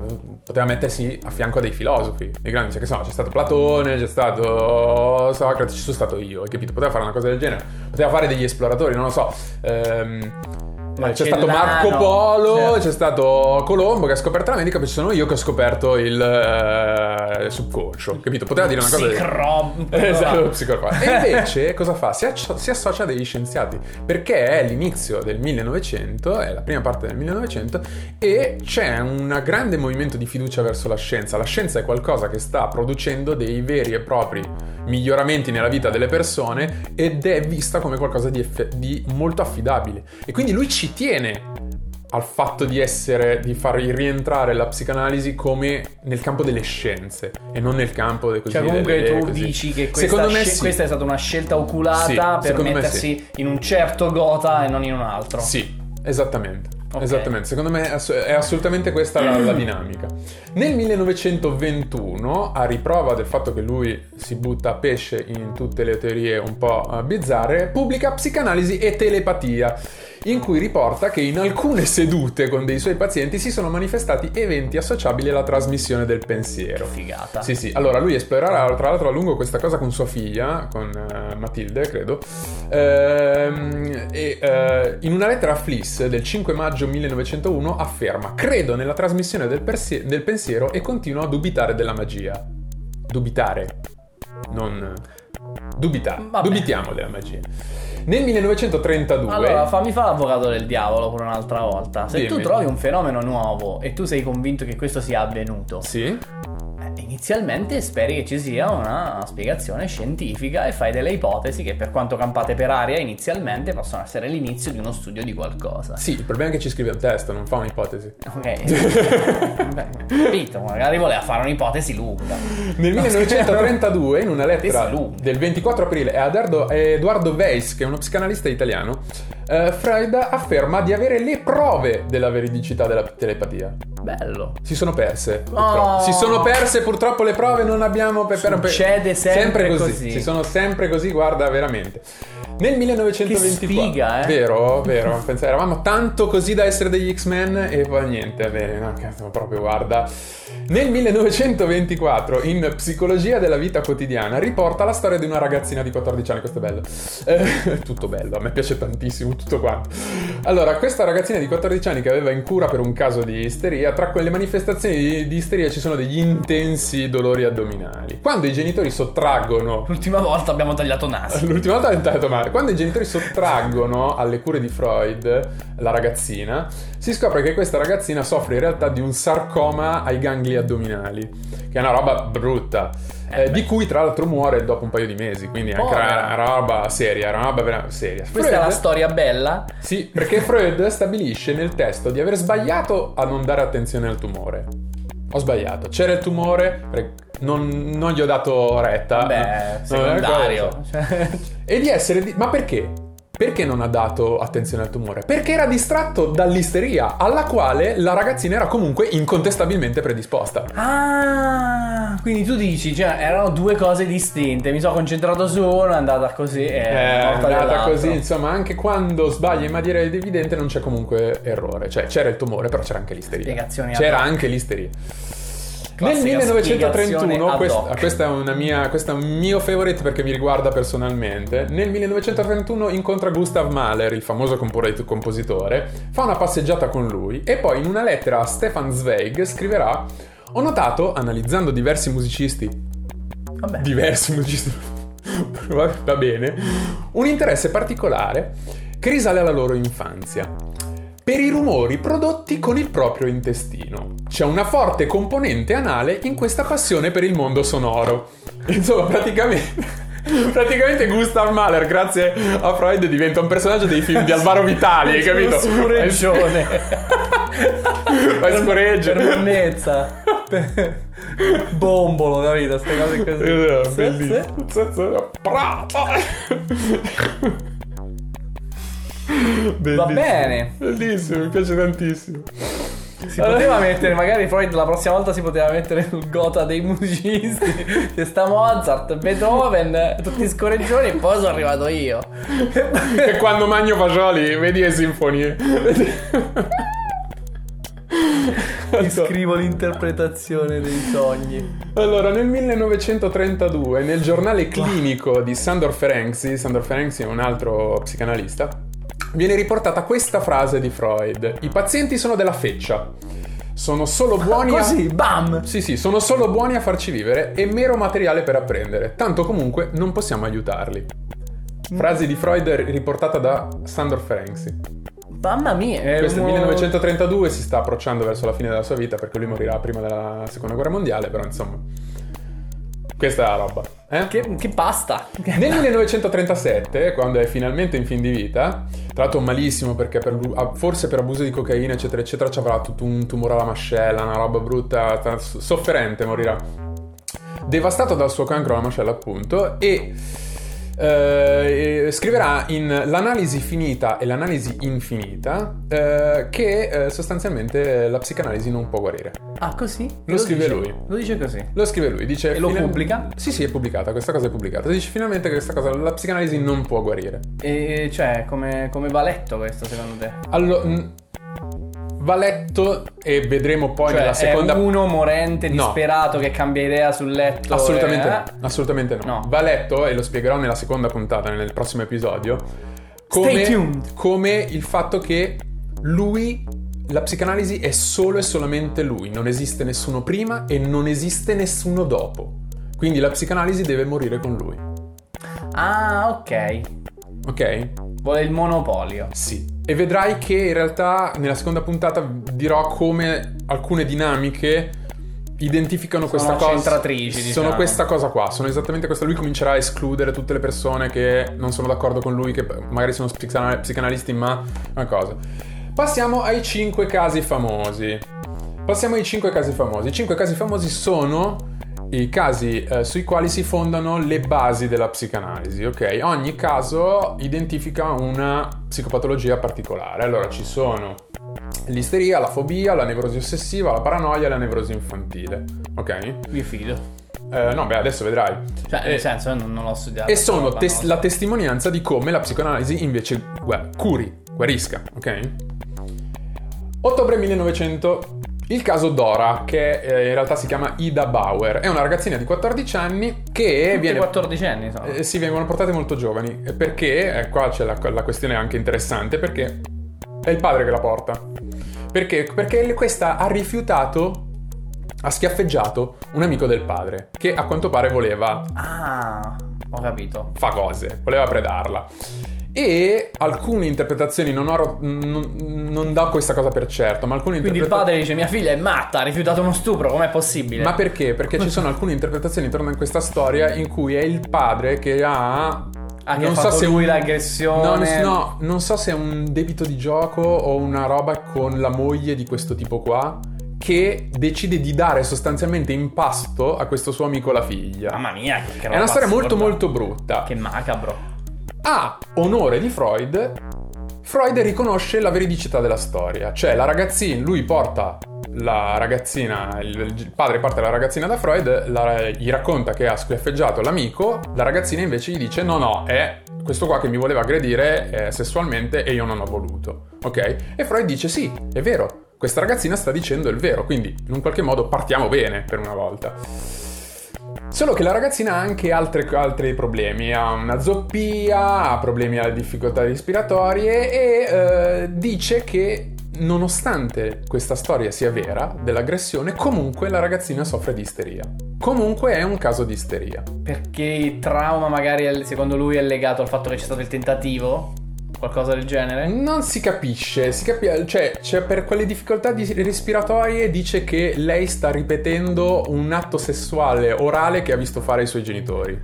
Speaker 1: poteva mettersi a fianco a dei filosofi, dei grandi, cioè, che so, c'è stato Platone, c'è stato Socrate, ci sono stato io, hai capito? Poteva fare una cosa del genere, poteva fare degli esploratori, non lo so. ehm, eh, c'è stato Marco Polo,
Speaker 2: certo.
Speaker 1: c'è stato Colombo che ha scoperto l'America, poi ci sono io che ho scoperto il eh, subconscio, capito? Poteva dire una cosa
Speaker 2: Psicro-
Speaker 1: Esatto, psicopatico. E invece cosa fa? Si, accio- si associa a degli scienziati perché è l'inizio del 1900, è la prima parte del 1900 e c'è un grande movimento di fiducia verso la scienza. La scienza è qualcosa che sta producendo dei veri e propri miglioramenti nella vita delle persone ed è vista come qualcosa di, effe- di molto affidabile. E quindi lui ci tiene al fatto di essere, di far rientrare la psicanalisi come nel campo delle scienze e non nel campo dei così
Speaker 2: Cioè, comunque
Speaker 1: delle-
Speaker 2: tu
Speaker 1: così.
Speaker 2: dici che questa, sce-
Speaker 1: sì.
Speaker 2: questa è stata una scelta oculata
Speaker 1: Sì,
Speaker 2: per mettersi in un certo gota e non in un altro.
Speaker 1: Sì, esattamente.
Speaker 2: Ok.
Speaker 1: Esattamente, secondo me è assolutamente questa la, la dinamica. Nel 1921, a riprova del fatto che lui si butta a pesce in tutte le teorie un po' eh, bizzarre, pubblica Psicanalisi e Telepatia, in cui riporta che in alcune sedute con dei suoi pazienti si sono manifestati eventi associabili alla trasmissione del pensiero.
Speaker 2: Figata.
Speaker 1: Sì, sì. Allora, lui esplorerà tra l'altro a lungo questa cosa con sua figlia, con eh, Matilde, credo. Ehm, e eh, in una lettera a Fliss del 5 maggio 1901 afferma: Credo nella trasmissione del, persi- del pensiero e continuo a dubitare della magia. Dubitare, non. Dubitare.
Speaker 2: Vabbè.
Speaker 1: Dubitiamo della magia. Nel 1932.
Speaker 2: Allora, fammi fare l'avvocato del diavolo pure un'altra volta. Se tu
Speaker 1: Dimmi.
Speaker 2: trovi un fenomeno nuovo e tu sei convinto che questo sia avvenuto,
Speaker 1: Sì?
Speaker 2: Inizialmente speri che ci sia una spiegazione scientifica e fai delle ipotesi che per quanto campate per aria inizialmente possono essere l'inizio di uno studio di qualcosa.
Speaker 1: Sì, il problema è che ci scrive un testo, non fa un'ipotesi.
Speaker 2: Ok, capito, magari voleva fare un'ipotesi lunga.
Speaker 1: Nel
Speaker 2: No,
Speaker 1: 1932, in una lettera del 24 aprile a Edoardo, Weiss, che è uno psicanalista italiano, eh, Freud afferma di avere le prove della veridicità della telepatia.
Speaker 2: Bello.
Speaker 1: Si sono perse.
Speaker 2: Oh.
Speaker 1: Si sono perse purtroppo le prove, non abbiamo... Per, per- per-
Speaker 2: Succede sempre
Speaker 1: così.
Speaker 2: così.
Speaker 1: Si sono sempre così, guarda, veramente. Nel 1924,
Speaker 2: Che sfiga, eh.
Speaker 1: vero, vero. Pensa, eravamo tanto così da essere degli X-Men e poi niente, bene, no, cazzo, proprio guarda. Nel 1924, in Psicologia della vita quotidiana, riporta la storia di una ragazzina di 14 anni. Questo è bello. Eh, tutto bello, a me piace tantissimo tutto quanto. Allora, questa ragazzina di 14 anni che aveva in cura per un caso di isteria, tra quelle manifestazioni di, di isteria ci sono degli intensi dolori addominali. Quando i genitori sottraggono
Speaker 2: L'ultima volta abbiamo tagliato naso.
Speaker 1: L'ultima volta è tagliato male. Quando i genitori sottraggono alle cure di Freud la ragazzina, si scopre che questa ragazzina soffre in realtà di un sarcoma ai gangli addominali, che è una roba brutta. eh, di cui tra l'altro muore dopo un paio di mesi, quindi anche era una roba seria, era una roba vera- seria.
Speaker 2: Questa è la
Speaker 1: Freud-
Speaker 2: storia bella.
Speaker 1: Sì, perché Freud stabilisce nel testo di aver sbagliato a non dare attenzione al tumore. Ho sbagliato, c'era il tumore, non, non gli ho dato retta.
Speaker 2: Beh,
Speaker 1: No,
Speaker 2: secondario.
Speaker 1: E di essere... di- Ma perché? Perché non ha dato attenzione al tumore? Perché era distratto dall'isteria, alla quale la ragazzina era comunque incontestabilmente predisposta.
Speaker 2: Ah, quindi tu dici, cioè, erano due cose distinte. Mi sono concentrato su uno, è andata così e
Speaker 1: È
Speaker 2: è morta
Speaker 1: andata così, insomma, anche quando sbaglia in maniera evidente non c'è comunque errore. Cioè, c'era il tumore, però c'era anche l'isteria.
Speaker 2: Spiegazioni
Speaker 1: C'era anche l'isteria. Nel
Speaker 2: Classica
Speaker 1: 1931,
Speaker 2: spiegazione ad
Speaker 1: quest- questa è una mia, questo è un mio favorite perché mi riguarda personalmente. Nel 1931 incontra Gustav Mahler, il famoso compositore, fa una passeggiata con lui e poi in una lettera a Stefan Zweig scriverà: Ho notato, analizzando diversi musicisti,
Speaker 2: Vabbè.
Speaker 1: diversi musicisti, va bene, un interesse particolare che risale alla loro infanzia. Per i rumori prodotti con il proprio intestino. C'è una forte componente anale in questa passione per il mondo sonoro. Insomma, praticamente. Praticamente Gustav Mahler, grazie a Freud, diventa un personaggio dei film di Alvaro Vitali, hai capito?
Speaker 2: Scureggione.
Speaker 1: Fai scoreggio.
Speaker 2: Per monnezza. Bombolo, capito? Queste cose così.
Speaker 1: Eh,
Speaker 2: Sì,
Speaker 1: Bellissimo.
Speaker 2: Va bene.
Speaker 1: Bellissimo, mi piace tantissimo.
Speaker 2: Si poteva mettere, magari Freud la prossima volta si poteva mettere sul gota dei musicisti. C'è sta Mozart, Beethoven, tutti scorreggioni e poi sono arrivato io.
Speaker 1: E quando Magno Fagioli, vedi le sinfonie.
Speaker 2: Ti scrivo l'interpretazione dei sogni.
Speaker 1: Allora, nel 1932, nel giornale clinico di Sandor Ferenczi, Sandor Ferenczi è un altro psicanalista, viene riportata questa frase di Freud. I pazienti sono della feccia. Sono solo buoni a...
Speaker 2: Così, bam!
Speaker 1: Sì, sì, sono solo buoni a farci vivere e mero materiale per apprendere. Tanto comunque non possiamo aiutarli. Frase di Freud riportata da Sandor Ferenczi.
Speaker 2: Mamma mia, è
Speaker 1: Questo è
Speaker 2: uno-
Speaker 1: 1932, si sta approcciando verso la fine della sua vita perché lui morirà prima della seconda guerra mondiale, però insomma. Questa è la roba. Eh?
Speaker 2: Che, che pasta!
Speaker 1: Nel 1937, quando è finalmente in fin di vita, tra l'altro malissimo perché per ah, forse per abuso di cocaina, eccetera, eccetera, ci avrà tutto un tumore alla mascella, una roba brutta, sofferente morirà. Devastato dal suo cancro alla mascella, appunto, e eh, scriverà in L'analisi finita e l'analisi infinita eh, che eh, sostanzialmente la psicanalisi non può guarire.
Speaker 2: Ah, così?
Speaker 1: Lo scrive
Speaker 2: dice-
Speaker 1: lui.
Speaker 2: Lo dice così.
Speaker 1: Lo scrive lui, dice...
Speaker 2: E lo
Speaker 1: final-
Speaker 2: pubblica?
Speaker 1: Sì, sì, è pubblicata, questa cosa è pubblicata. Dice finalmente che questa cosa, la psicanalisi non può guarire.
Speaker 2: E cioè, come, come va letto questo secondo te?
Speaker 1: Allora, va letto e vedremo poi
Speaker 2: Cioè,
Speaker 1: nella seconda...
Speaker 2: è uno morente,
Speaker 1: No.
Speaker 2: disperato, che cambia idea sul letto.
Speaker 1: Assolutamente
Speaker 2: e-
Speaker 1: no, assolutamente no.
Speaker 2: No.
Speaker 1: Va letto, e lo spiegherò nella seconda puntata, nel prossimo episodio, come, come il fatto che lui, la psicanalisi è solo e solamente lui, non esiste nessuno prima e non esiste nessuno dopo. Quindi la psicanalisi deve morire con lui,
Speaker 2: Ah, ok.
Speaker 1: ok?
Speaker 2: Vuole il monopolio.
Speaker 1: Sì. E vedrai che in realtà nella seconda puntata dirò come alcune dinamiche identificano questa cosa.
Speaker 2: centratrici,
Speaker 1: Sono
Speaker 2: diciamo.
Speaker 1: questa cosa qua. Sono esattamente questa. Lui comincerà a escludere tutte le persone che non sono d'accordo con lui, che magari sono psicanal- psicanalisti, ma una cosa. Passiamo ai cinque casi famosi. Passiamo ai cinque casi famosi. I cinque casi famosi sono i casi eh, sui quali si fondano le basi della psicanalisi, ok? Ogni caso identifica una psicopatologia particolare. Allora ci sono l'isteria, la fobia, la nevrosi ossessiva, la paranoia e la nevrosi infantile, ok?
Speaker 2: Mi fido.
Speaker 1: Eh, no, beh, adesso vedrai.
Speaker 2: Cioè, nel
Speaker 1: Eh,
Speaker 2: senso, io non, non l'ho studiato.
Speaker 1: e sono tes- la testimonianza di come la psicoanalisi invece gu- curi, guarisca, ok? Ottobre 1900, il caso Dora, che eh, in realtà si chiama Ida Bauer, è una ragazzina di 14 anni che
Speaker 2: Tutti
Speaker 1: viene...
Speaker 2: 14 anni sono.
Speaker 1: Eh, si vengono portate molto giovani, perché, eh, qua c'è la, la questione anche interessante, perché è il padre che la porta. Perché? Perché questa ha rifiutato, ha schiaffeggiato un amico del padre, che a quanto pare voleva
Speaker 2: Ah, ho capito.
Speaker 1: fa cose, voleva predarla. E alcune interpretazioni, non, ho, non, non do questa cosa per certo, ma alcune
Speaker 2: Quindi il
Speaker 1: interpretazioni...
Speaker 2: padre dice: Mia figlia è matta, ha rifiutato uno stupro, com'è possibile?
Speaker 1: Ma perché? Perché ci sono alcune interpretazioni intorno a questa storia in cui è il padre che ha...
Speaker 2: Ah, che ha fatto lui l'aggressione.
Speaker 1: No, no, non so se è un debito di gioco o una roba con la moglie di questo tipo qua che decide di dare sostanzialmente in pasto a questo suo amico la figlia.
Speaker 2: Mamma mia, che
Speaker 1: È una storia molto molto brutta.
Speaker 2: Che macabro.
Speaker 1: A onore di Freud, Freud riconosce la veridicità della storia. Cioè la ragazzina, lui porta la ragazzina, il, padre porta la ragazzina da Freud, la- gli racconta che ha schiaffeggiato l'amico, la ragazzina invece gli dice no no, è questo qua che mi voleva aggredire eh, sessualmente e io non ho voluto. Ok? E Freud dice sì, è vero, questa ragazzina sta dicendo il vero, quindi in un qualche modo partiamo bene per una volta. Solo che la ragazzina ha anche altre- altri problemi, ha una zoppia, ha problemi alle difficoltà respiratorie e eh, dice che nonostante questa storia sia vera dell'aggressione, comunque la ragazzina soffre di isteria. Comunque è un caso di isteria.
Speaker 2: Perché il trauma, magari, secondo lui, è legato al fatto che c'è stato il tentativo? Qualcosa del genere?
Speaker 1: Non si capisce, si capi- cioè, cioè, per quelle difficoltà di- respiratorie dice che lei sta ripetendo un atto sessuale orale che ha visto fare ai suoi genitori.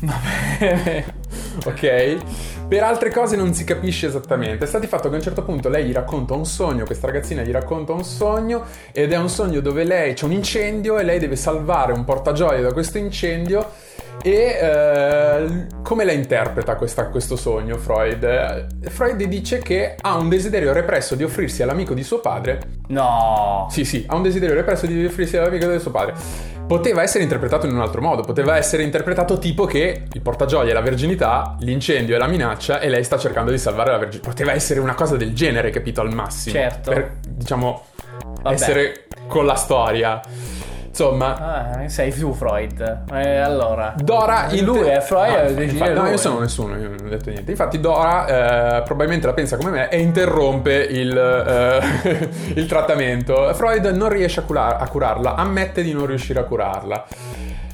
Speaker 2: Va bene.
Speaker 1: ok? Per altre cose non si capisce esattamente. Sta di fatto che a un certo punto lei gli racconta un sogno, questa ragazzina gli racconta un sogno ed è un sogno dove lei c'è un incendio e lei deve salvare un portagioie da questo incendio. E eh, come la interpreta questa- questo sogno Freud? Freud dice che ha un desiderio represso di offrirsi all'amico di suo padre.
Speaker 2: No.
Speaker 1: Sì, sì, ha un desiderio represso di offrirsi all'amico di suo padre. Poteva essere interpretato in un altro modo, poteva essere interpretato tipo che il portagioie è la verginità, l'incendio è la minaccia e lei sta cercando di salvare la verginità. Poteva essere una cosa del genere, capito, al massimo.
Speaker 2: Certo.
Speaker 1: Per, diciamo,
Speaker 2: Vabbè.
Speaker 1: essere con la storia. Insomma,
Speaker 2: Ah, sei tu, Freud. Eh, allora.
Speaker 1: Dora in
Speaker 2: Lui è Freud,
Speaker 1: no,
Speaker 2: decidere
Speaker 1: no, io sono nessuno, io non ho detto niente. Infatti, Dora eh, probabilmente la pensa come me e interrompe il, eh, il trattamento. Freud non riesce a, cura- a curarla, ammette di non riuscire a curarla.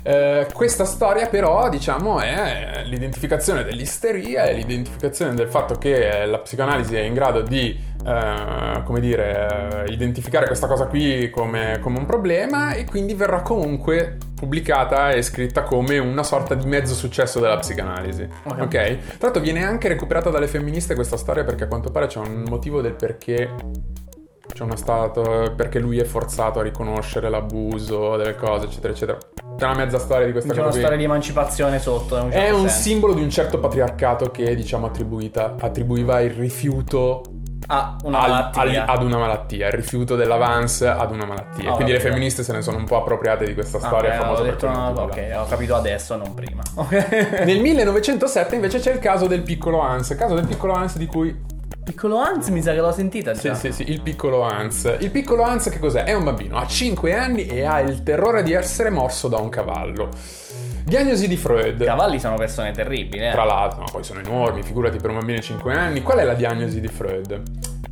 Speaker 1: Eh, questa storia però diciamo è l'identificazione dell'isteria, è l'identificazione del fatto che la psicoanalisi è in grado di eh, come dire eh, identificare questa cosa qui come, come un problema e quindi verrà comunque pubblicata e scritta come una sorta di mezzo successo della psicanalisi
Speaker 2: Ok.
Speaker 1: ok? Tra l'altro viene anche recuperata dalle femministe questa storia perché a quanto pare c'è un motivo del perché c'è uno stato perché lui è forzato a riconoscere l'abuso delle cose eccetera eccetera c'è una mezza storia di questa
Speaker 2: C'è una
Speaker 1: cosa qui
Speaker 2: storia di emancipazione sotto. un
Speaker 1: è
Speaker 2: certo
Speaker 1: un
Speaker 2: senso.
Speaker 1: simbolo di un certo patriarcato che diciamo attribuita, attribuiva il rifiuto
Speaker 2: Ah, una
Speaker 1: al-
Speaker 2: malattia.
Speaker 1: al- ad una malattia, il rifiuto dell'avance ad una malattia.
Speaker 2: Ah,
Speaker 1: Quindi le femministe se ne sono un po' appropriate di questa storia
Speaker 2: ok,
Speaker 1: famosa
Speaker 2: ho
Speaker 1: per
Speaker 2: detto no, ok, ho capito adesso, non prima. Ok.
Speaker 1: Nel 1907 invece c'è il caso del piccolo Hans, il caso del piccolo Hans di cui
Speaker 2: Piccolo Hans mi sa che l'ho sentita
Speaker 1: Sì,
Speaker 2: già.
Speaker 1: sì, sì, il piccolo Hans. Il piccolo Hans che cos'è? È un bambino, ha 5 anni e ha il terrore di essere morso da un cavallo. Diagnosi di Freud.
Speaker 2: I cavalli sono persone terribili, eh.
Speaker 1: Tra l'altro, no, poi sono enormi, figurati per un bambino di 5 anni. Qual è la diagnosi di Freud?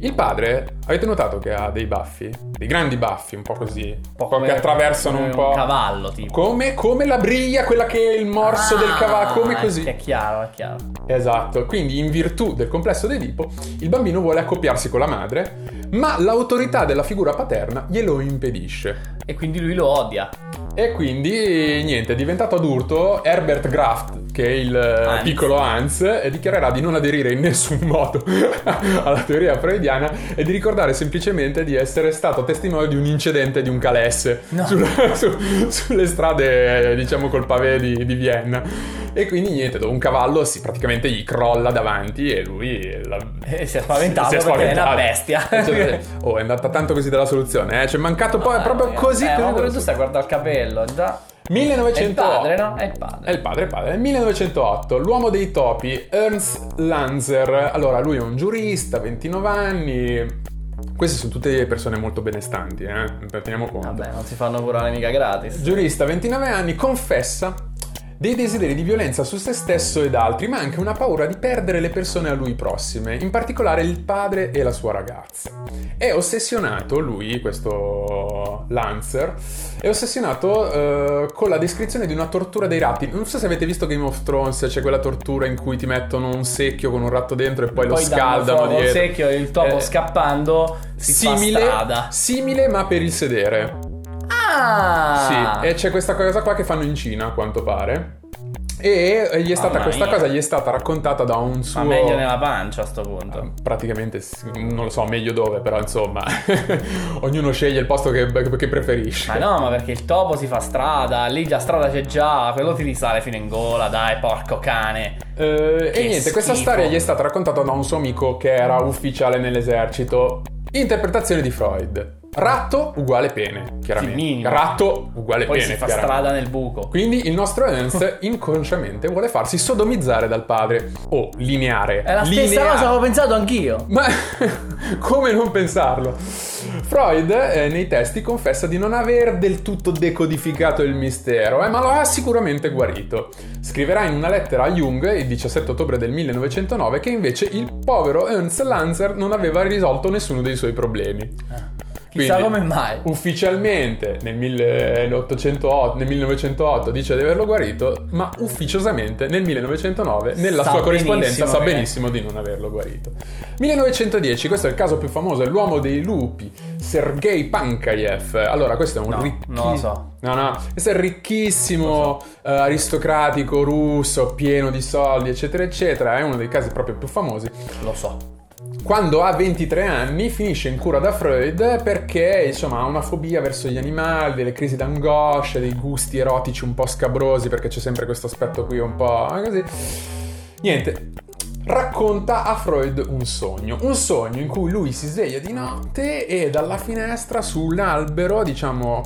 Speaker 1: Il padre, avete notato che ha dei baffi? Dei grandi baffi, un po' così, un po'
Speaker 2: come-
Speaker 1: che attraversano un po'...
Speaker 2: cavallo, tipo.
Speaker 1: Come, come la briglia, quella che è il morso del cavallo, come
Speaker 2: Ah,
Speaker 1: così.
Speaker 2: È chiaro, è chiaro.
Speaker 1: Esatto, quindi in virtù del complesso d'Edipo, il bambino vuole accoppiarsi con la madre, ma l'autorità della figura paterna glielo impedisce.
Speaker 2: E quindi lui lo odia.
Speaker 1: E quindi niente, è diventato adulto Herbert Graft, che è il eh,
Speaker 2: Hans.
Speaker 1: piccolo Hans, dichiarerà di non aderire in nessun modo alla teoria freudiana e di ricordare semplicemente di essere stato testimone di un incidente di un calesse
Speaker 2: No.
Speaker 1: sul- su- sulle strade, eh, diciamo, col pavé di, di Vienna. E quindi niente, un cavallo si praticamente gli crolla davanti e lui la-
Speaker 2: E si è spaventato
Speaker 1: si è
Speaker 2: perché è una
Speaker 1: spaventato.
Speaker 2: bestia.
Speaker 1: Cioè, oh, è andata tanto così dalla soluzione, eh? C'è mancato poi, è proprio così.
Speaker 2: Eh,
Speaker 1: così
Speaker 2: ma tu stai a guardare il capello, già.
Speaker 1: 1908.
Speaker 2: È il padre, no? È il padre.
Speaker 1: È il padre, il padre. Nel 1908, l'uomo dei topi, Ernst Lanzer. Allora, lui è un giurista, 29 anni. Queste sono tutte persone molto benestanti, eh? Teniamo conto.
Speaker 2: Vabbè, non si fanno curare mica gratis.
Speaker 1: Giurista, 29 anni, confessa dei desideri di violenza su se stesso ed altri, ma anche una paura di perdere le persone a lui prossime, in particolare il padre e la sua ragazza. È ossessionato, lui, questo Lancer, è ossessionato eh, con la descrizione di una tortura dei ratti. Non so se avete visto Game of Thrones, c'è quella tortura in cui ti mettono un secchio con un ratto dentro e poi,
Speaker 2: Poi
Speaker 1: lo scaldano dietro.
Speaker 2: secchio e il topo
Speaker 1: Eh,
Speaker 2: scappando si
Speaker 1: simile,
Speaker 2: fa strada.
Speaker 1: simile ma per il sedere.
Speaker 2: Ah!
Speaker 1: Sì, e c'è questa cosa qua che fanno in Cina, a quanto pare. E gli è stata, questa
Speaker 2: mia.
Speaker 1: cosa gli è stata raccontata da un suo...
Speaker 2: Ma meglio nella pancia a sto punto.
Speaker 1: Praticamente, sì, non lo so meglio dove, però insomma, ognuno sceglie il posto che, che preferisce.
Speaker 2: Ma no, ma perché il topo si fa strada, lì la strada c'è già, quello ti risale fino in gola, dai, porco cane. Che
Speaker 1: e niente, questa
Speaker 2: schifo.
Speaker 1: storia gli è stata raccontata da un suo amico che era ufficiale nell'esercito. Interpretazione di Freud. Ratto uguale pene, chiaramente.
Speaker 2: Sì.
Speaker 1: Ratto uguale
Speaker 2: Poi
Speaker 1: pene,
Speaker 2: si fa strada nel buco.
Speaker 1: Quindi il nostro Ernst inconsciamente vuole farsi sodomizzare dal padre. O lineare.
Speaker 2: È la stessa
Speaker 1: Lineare.
Speaker 2: cosa che avevo pensato anch'io.
Speaker 1: Ma come non pensarlo? Freud eh, nei testi confessa di non aver del tutto decodificato il mistero, eh, ma lo ha sicuramente guarito. Scriverà in una lettera a Jung il 17 ottobre del 1909 che invece il povero Ernst Lanzer non aveva risolto nessuno dei suoi problemi.
Speaker 2: Chissà
Speaker 1: Quindi,
Speaker 2: come mai.
Speaker 1: Ufficialmente nel, 1808, nel 1908 dice di averlo guarito, ma ufficiosamente nel 1909 nella
Speaker 2: Sa
Speaker 1: sua corrispondenza
Speaker 2: benissimo
Speaker 1: sa
Speaker 2: che-
Speaker 1: benissimo di non averlo guarito. 1910, questo è il caso più famoso, è l'uomo dei lupi, Sergei Pankayev. Allora, questo è un
Speaker 2: No,
Speaker 1: ricchi-
Speaker 2: non lo so.
Speaker 1: No, no, questo è il ricchissimo eh, aristocratico russo, pieno di soldi, eccetera, eccetera. È uno dei casi proprio più famosi.
Speaker 2: Lo so.
Speaker 1: Quando ha 23 anni finisce in cura da Freud perché insomma ha una fobia verso gli animali, delle crisi d'angoscia, dei gusti erotici un po' scabrosi perché c'è sempre questo aspetto qui un po' così. Niente, racconta a Freud un sogno, un sogno in cui lui si sveglia di notte e dalla finestra sull'albero, diciamo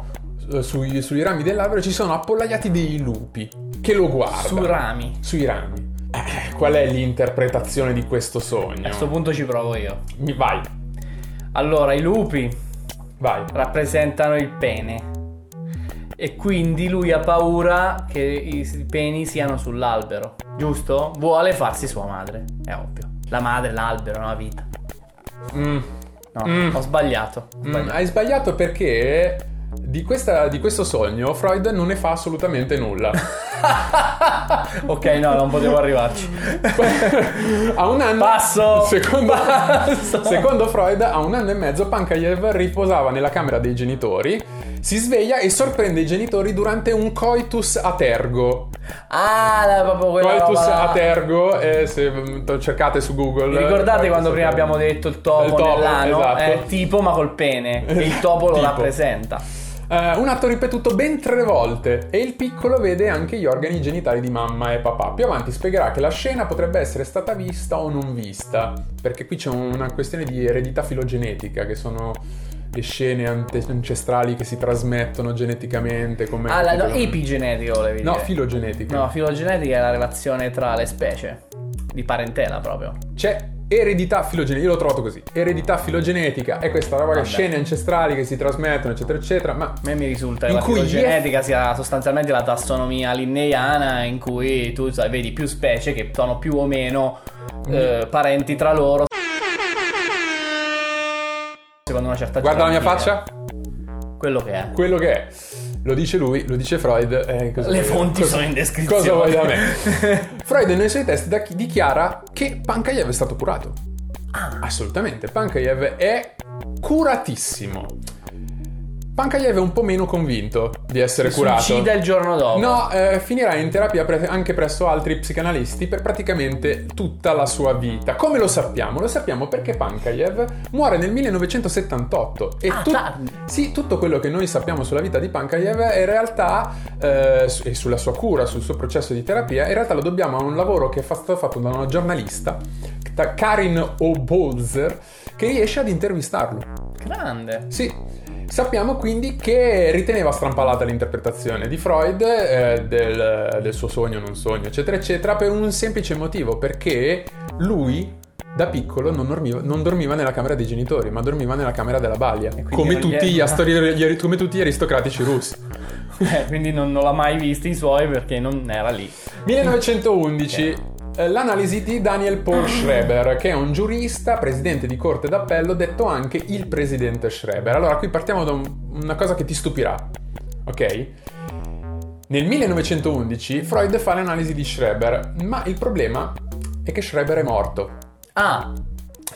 Speaker 1: eh, sui, sui rami dell'albero ci sono appollaiati dei lupi che lo guardano.
Speaker 2: Su rami.
Speaker 1: Sui rami. Eh, qual è l'interpretazione di questo sogno?
Speaker 2: A questo punto ci provo io.
Speaker 1: Mi- Vai,
Speaker 2: Allora, i lupi
Speaker 1: vai.
Speaker 2: rappresentano il pene. E quindi lui ha paura che i peni siano sull'albero. Giusto? Vuole farsi sua madre. È ovvio. La madre, l'albero, la vita.
Speaker 1: Mm,
Speaker 2: No,
Speaker 1: Mm.
Speaker 2: ho sbagliato. Ho
Speaker 1: mm,
Speaker 2: sbagliato.
Speaker 1: hai sbagliato perché di, questa- di questo sogno Freud non ne fa assolutamente nulla.
Speaker 2: ok, no, non potevo arrivarci.
Speaker 1: a un anno.
Speaker 2: Passo!
Speaker 1: Secondo,
Speaker 2: Passo!
Speaker 1: secondo Freud, a un anno e mezzo Pankayev riposava nella camera dei genitori, si sveglia e sorprende i genitori durante un coitus a tergo.
Speaker 2: Ah, la- proprio quella
Speaker 1: Coitus
Speaker 2: roba
Speaker 1: tergo, eh, se mm, cercate su Google.
Speaker 2: Vi ricordate quando prima abbiamo detto il topo,
Speaker 1: Il topo,
Speaker 2: nell'ano?
Speaker 1: esatto.
Speaker 2: È tipo ma col pene. E il topo lo rappresenta.
Speaker 1: Eh, un atto ripetuto ben tre volte e il piccolo vede anche gli organi genitali di mamma e papà. Più avanti spiegherà che la scena potrebbe essere stata vista o non vista, perché qui c'è una questione di eredità filogenetica, che sono le scene ante- ancestrali che si trasmettono geneticamente come...
Speaker 2: Ah, la, no, epigenetico volevi
Speaker 1: No,
Speaker 2: dire.
Speaker 1: filogenetica.
Speaker 2: No, filogenetica è la relazione tra le specie. Di parentela proprio.
Speaker 1: C'è eredità filogenetica, io l'ho trovato così. Eredità filogenetica è questa roba che scene ancestrali che si trasmettono, eccetera, eccetera, ma
Speaker 2: A me mi risulta che
Speaker 1: In
Speaker 2: la filogenetica sia sostanzialmente la tassonomia linneiana in cui tu sai, vedi più specie che sono più o meno
Speaker 1: Mm.
Speaker 2: eh, parenti tra loro. Secondo una certa
Speaker 1: guarda la mia faccia,
Speaker 2: Quello che è.
Speaker 1: quello che è. Lo dice lui, lo dice Freud. eh,
Speaker 2: Le fonti
Speaker 1: cosa-
Speaker 2: sono in descrizione.
Speaker 1: Cosa vuoi da me? Freud nei suoi testi da- dichiara che Pankayev è stato curato.
Speaker 2: Ah.
Speaker 1: Assolutamente, Pankayev è curatissimo. Pankayev è un po' meno convinto di essere
Speaker 2: Si
Speaker 1: curato.
Speaker 2: suicida il giorno dopo.
Speaker 1: No, eh, finirà in terapia pre- anche presso altri psicanalisti per praticamente tutta la sua vita. Come lo sappiamo? Lo sappiamo perché Pankayev muore nel 1978 e
Speaker 2: Ah, tardi.
Speaker 1: sì, tutto quello che noi sappiamo sulla vita di Pankayev in realtà eh, e sulla sua cura, sul suo processo di terapia, in realtà lo dobbiamo a un lavoro che è stato fatto da una giornalista, Karin Obolzer, che riesce ad intervistarlo.
Speaker 2: Grande.
Speaker 1: Sì. Sappiamo quindi che riteneva strampalata l'interpretazione di Freud eh, del, del suo sogno, non sogno, eccetera, eccetera, per un semplice motivo, perché lui da piccolo non dormiva, non dormiva, nella camera dei genitori, ma dormiva nella camera della balia, come tutti, gli astori, come tutti, gli aristocratici russi.
Speaker 2: Eh, quindi non, non l'ha mai visto i suoi perché non era lì.
Speaker 1: 1911. Eh. L'analisi di Daniel Paul Schreber, che è un giurista, presidente di corte d'appello, detto anche il presidente Schreber. Allora, qui partiamo da un, una cosa che ti stupirà, ok? Nel 1911 Freud fa l'analisi di Schreber, ma il problema è che Schreber è morto.
Speaker 2: Ah,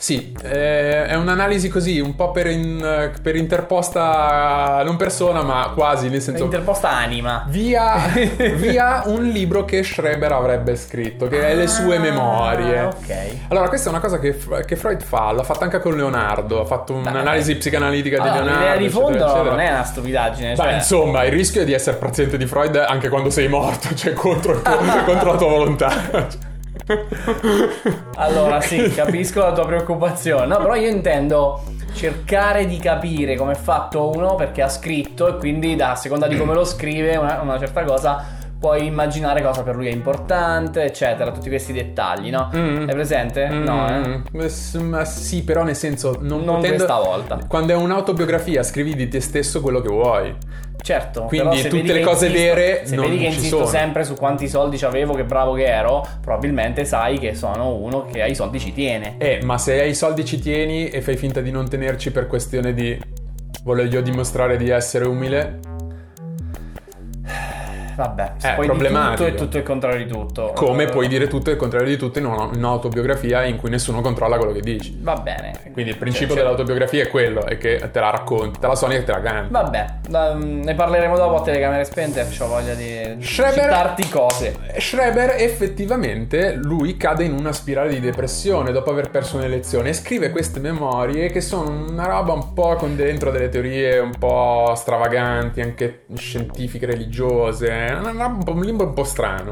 Speaker 1: sì, eh, è un'analisi così, un po' per, in, per, interposta, non persona, ma quasi, nel senso...
Speaker 2: Interposta anima.
Speaker 1: Via, via un libro che Schreber avrebbe scritto, che è le sue ah, memorie.
Speaker 2: Ok.
Speaker 1: Allora, questa è una cosa che, che Freud fa, l'ha fatta anche con Leonardo, ha fatto un'analisi psicanalitica allora, di Leonardo.
Speaker 2: L'idea di fondo eccetera, eccetera. non è una stupidaggine.
Speaker 1: Cioè... Beh, insomma, il rischio è di essere paziente di Freud anche quando sei morto, cioè contro, contro la tua volontà
Speaker 2: allora sì, capisco la tua preoccupazione. No, però io intendo cercare di capire come è fatto uno perché ha scritto e quindi da a seconda di come lo scrive una, una certa cosa puoi immaginare cosa per lui è importante, eccetera, tutti questi dettagli, no? Mm. È presente? Mm. No,
Speaker 1: eh? Ma sì, però nel senso non,
Speaker 2: non
Speaker 1: potendo...
Speaker 2: questa volta.
Speaker 1: Quando è un'autobiografia scrivi di te stesso quello che vuoi.
Speaker 2: Certo,
Speaker 1: quindi tutte le cose
Speaker 2: insisto,
Speaker 1: vere
Speaker 2: se
Speaker 1: non
Speaker 2: vedi che
Speaker 1: ci
Speaker 2: insisto
Speaker 1: sono.
Speaker 2: sempre su quanti soldi avevo, che bravo che ero, probabilmente sai che sono uno che ai soldi ci tiene.
Speaker 1: Eh, ma se ai soldi ci tieni e fai finta di non tenerci per questione di voglio dimostrare di essere umile,
Speaker 2: Vabbè,
Speaker 1: è
Speaker 2: poi
Speaker 1: problematico.
Speaker 2: tutto e tutto il contrario di tutto.
Speaker 1: Come puoi dire tutto e il contrario di tutto in un'autobiografia in cui nessuno controlla quello che dici.
Speaker 2: Va bene.
Speaker 1: Quindi il principio cioè, dell'autobiografia è quello, è che te la racconti, te la suoni e te la canti.
Speaker 2: Vabbè, ne parleremo dopo a telecamere spente, ho voglia di Schreber, citarti cose.
Speaker 1: Schreber effettivamente, lui cade in una spirale di depressione dopo aver perso un'elezione e scrive queste memorie che sono una roba un po' con dentro delle teorie un po' stravaganti, anche scientifiche, religiose un limbo un po' strano.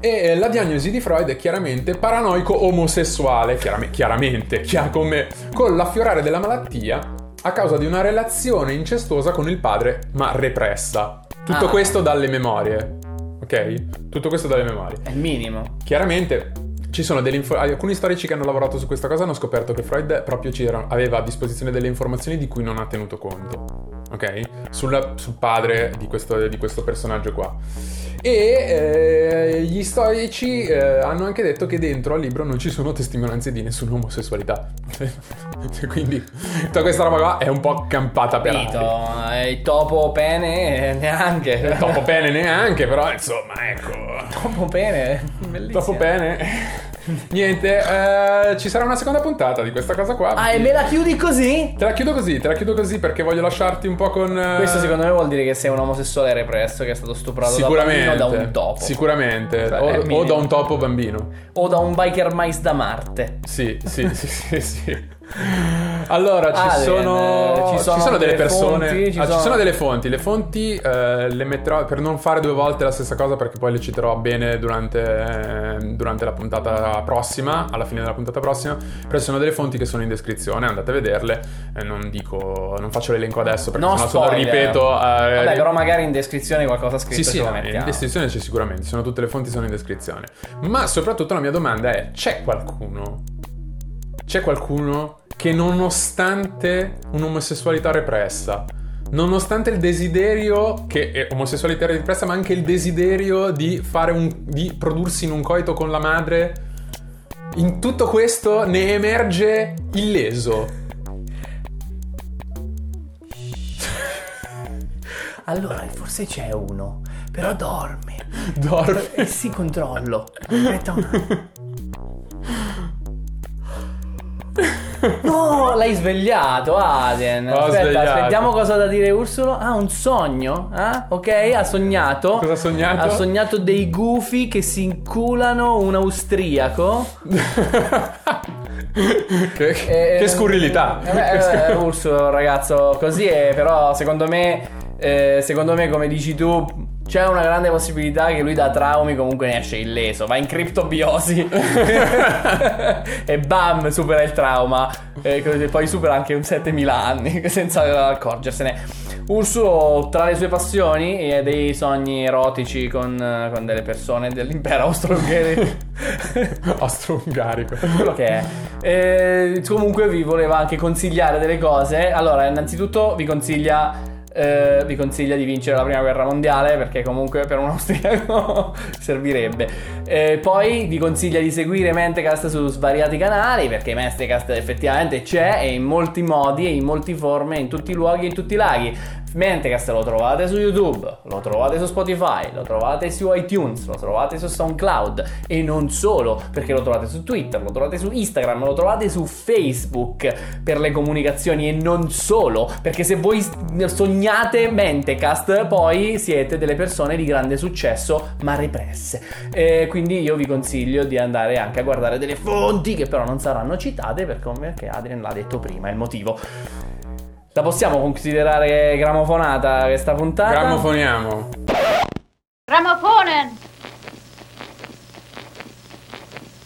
Speaker 1: E la diagnosi di Freud è chiaramente paranoico omosessuale, chiaramente, chiaramente come, con l'affiorare della malattia a causa di una relazione incestuosa con il padre, ma repressa. Tutto ah. questo dalle memorie. Ok? Tutto questo dalle memorie.
Speaker 2: È il minimo.
Speaker 1: Chiaramente ci sono delle info- alcuni storici che hanno lavorato su questa cosa hanno scoperto che Freud proprio aveva a disposizione delle informazioni di cui non ha tenuto conto ok? Sulla, sul padre di questo, di questo, personaggio qua. E eh, gli storici eh, hanno anche detto che dentro al libro non ci sono testimonianze di nessuna omosessualità. Quindi tutta questa roba qua è un po' campata per
Speaker 2: aria. Il topo pene neanche.
Speaker 1: Il topo pene neanche, però insomma, ecco.
Speaker 2: Topo pene, bellissimo.
Speaker 1: Topo pene. Niente, eh, ci sarà una seconda puntata di questa cosa qua.
Speaker 2: Ah, e me la chiudi così?
Speaker 1: Te la chiudo così, te la chiudo così perché voglio lasciarti un po' con.
Speaker 2: Eh... Questo secondo me vuol dire che sei un omosessuale represso che è stato stuprato
Speaker 1: sicuramente,
Speaker 2: da, da un topo.
Speaker 1: Sicuramente. Cioè, o, o, da un topo bambino.
Speaker 2: O da un biker mais da Marte.
Speaker 1: Sì, sì, sì, sì. sì. Allora, ci, ah, sono, ci, sono, ci sono delle persone. Fonti, ci, ah, sono... ci, sono... delle fonti. Le fonti eh, le metterò per non fare due volte la stessa cosa, perché poi le citerò bene durante, eh, durante, la puntata prossima. Alla fine della puntata prossima. Però ci sono delle fonti che sono in descrizione. Andate a vederle. Eh, non dico, non faccio l'elenco adesso perché no, sennò solo ripeto.
Speaker 2: Eh, Vabbè, però magari in descrizione qualcosa scritto.
Speaker 1: Sì, sì, in descrizione c'è sicuramente. Sono tutte le fonti sono in descrizione. Ma soprattutto la mia domanda è: c'è qualcuno? C'è qualcuno che nonostante un'omosessualità repressa, nonostante il desiderio che è omosessualità repressa, ma anche il desiderio di fare un di prodursi in un coito con la madre, in tutto questo ne emerge illeso.
Speaker 2: Allora, forse c'è uno, però dorme.
Speaker 1: Dorme.
Speaker 2: E si controllo. Aspetta un attimo. No, l'hai svegliato, Aden.
Speaker 1: Ho Aspetta, svegliato.
Speaker 2: aspettiamo cosa da dire Ursolo. Ah, un sogno? Eh? Ok, ha sognato.
Speaker 1: Cosa ha sognato?
Speaker 2: Ha sognato dei gufi che si inculano un austriaco.
Speaker 1: che, eh, che scurrilità.
Speaker 2: Eh, eh, Ursolo, ragazzo, così è, però secondo me... Eh, secondo me, come dici tu, c'è una grande possibilità che lui da traumi comunque ne esce illeso, va in criptobiosi e bam, supera il trauma. e poi supera anche un 7000 anni senza accorgersene. Ursulo, tra le sue passioni e dei sogni erotici con, con delle persone dell'impero austro-ungarico.
Speaker 1: austro-ungarico.
Speaker 2: Quello che è. E, comunque vi voleva anche consigliare delle cose. Allora, innanzitutto vi consiglia eh, vi consiglia di vincere la prima guerra mondiale perché comunque per un austriaco servirebbe. Eh, poi vi consiglia di seguire Mentecast su svariati canali perché Mentecast effettivamente c'è e in molti modi e in molte forme, in tutti i luoghi e in tutti i laghi. Mentecast lo trovate su YouTube, lo trovate su Spotify, lo trovate su iTunes, lo trovate su SoundCloud e non solo, perché lo trovate su Twitter, lo trovate su Instagram, lo trovate su Facebook per le comunicazioni e non solo, perché se voi sognate Mentecast poi siete delle persone di grande successo ma represse. E quindi io vi consiglio di andare anche a guardare delle fonti che però non saranno citate perché Adrian l'ha detto prima, è il motivo. La possiamo considerare gramofonata questa puntata?
Speaker 1: Gramofoniamo. Gramofonen!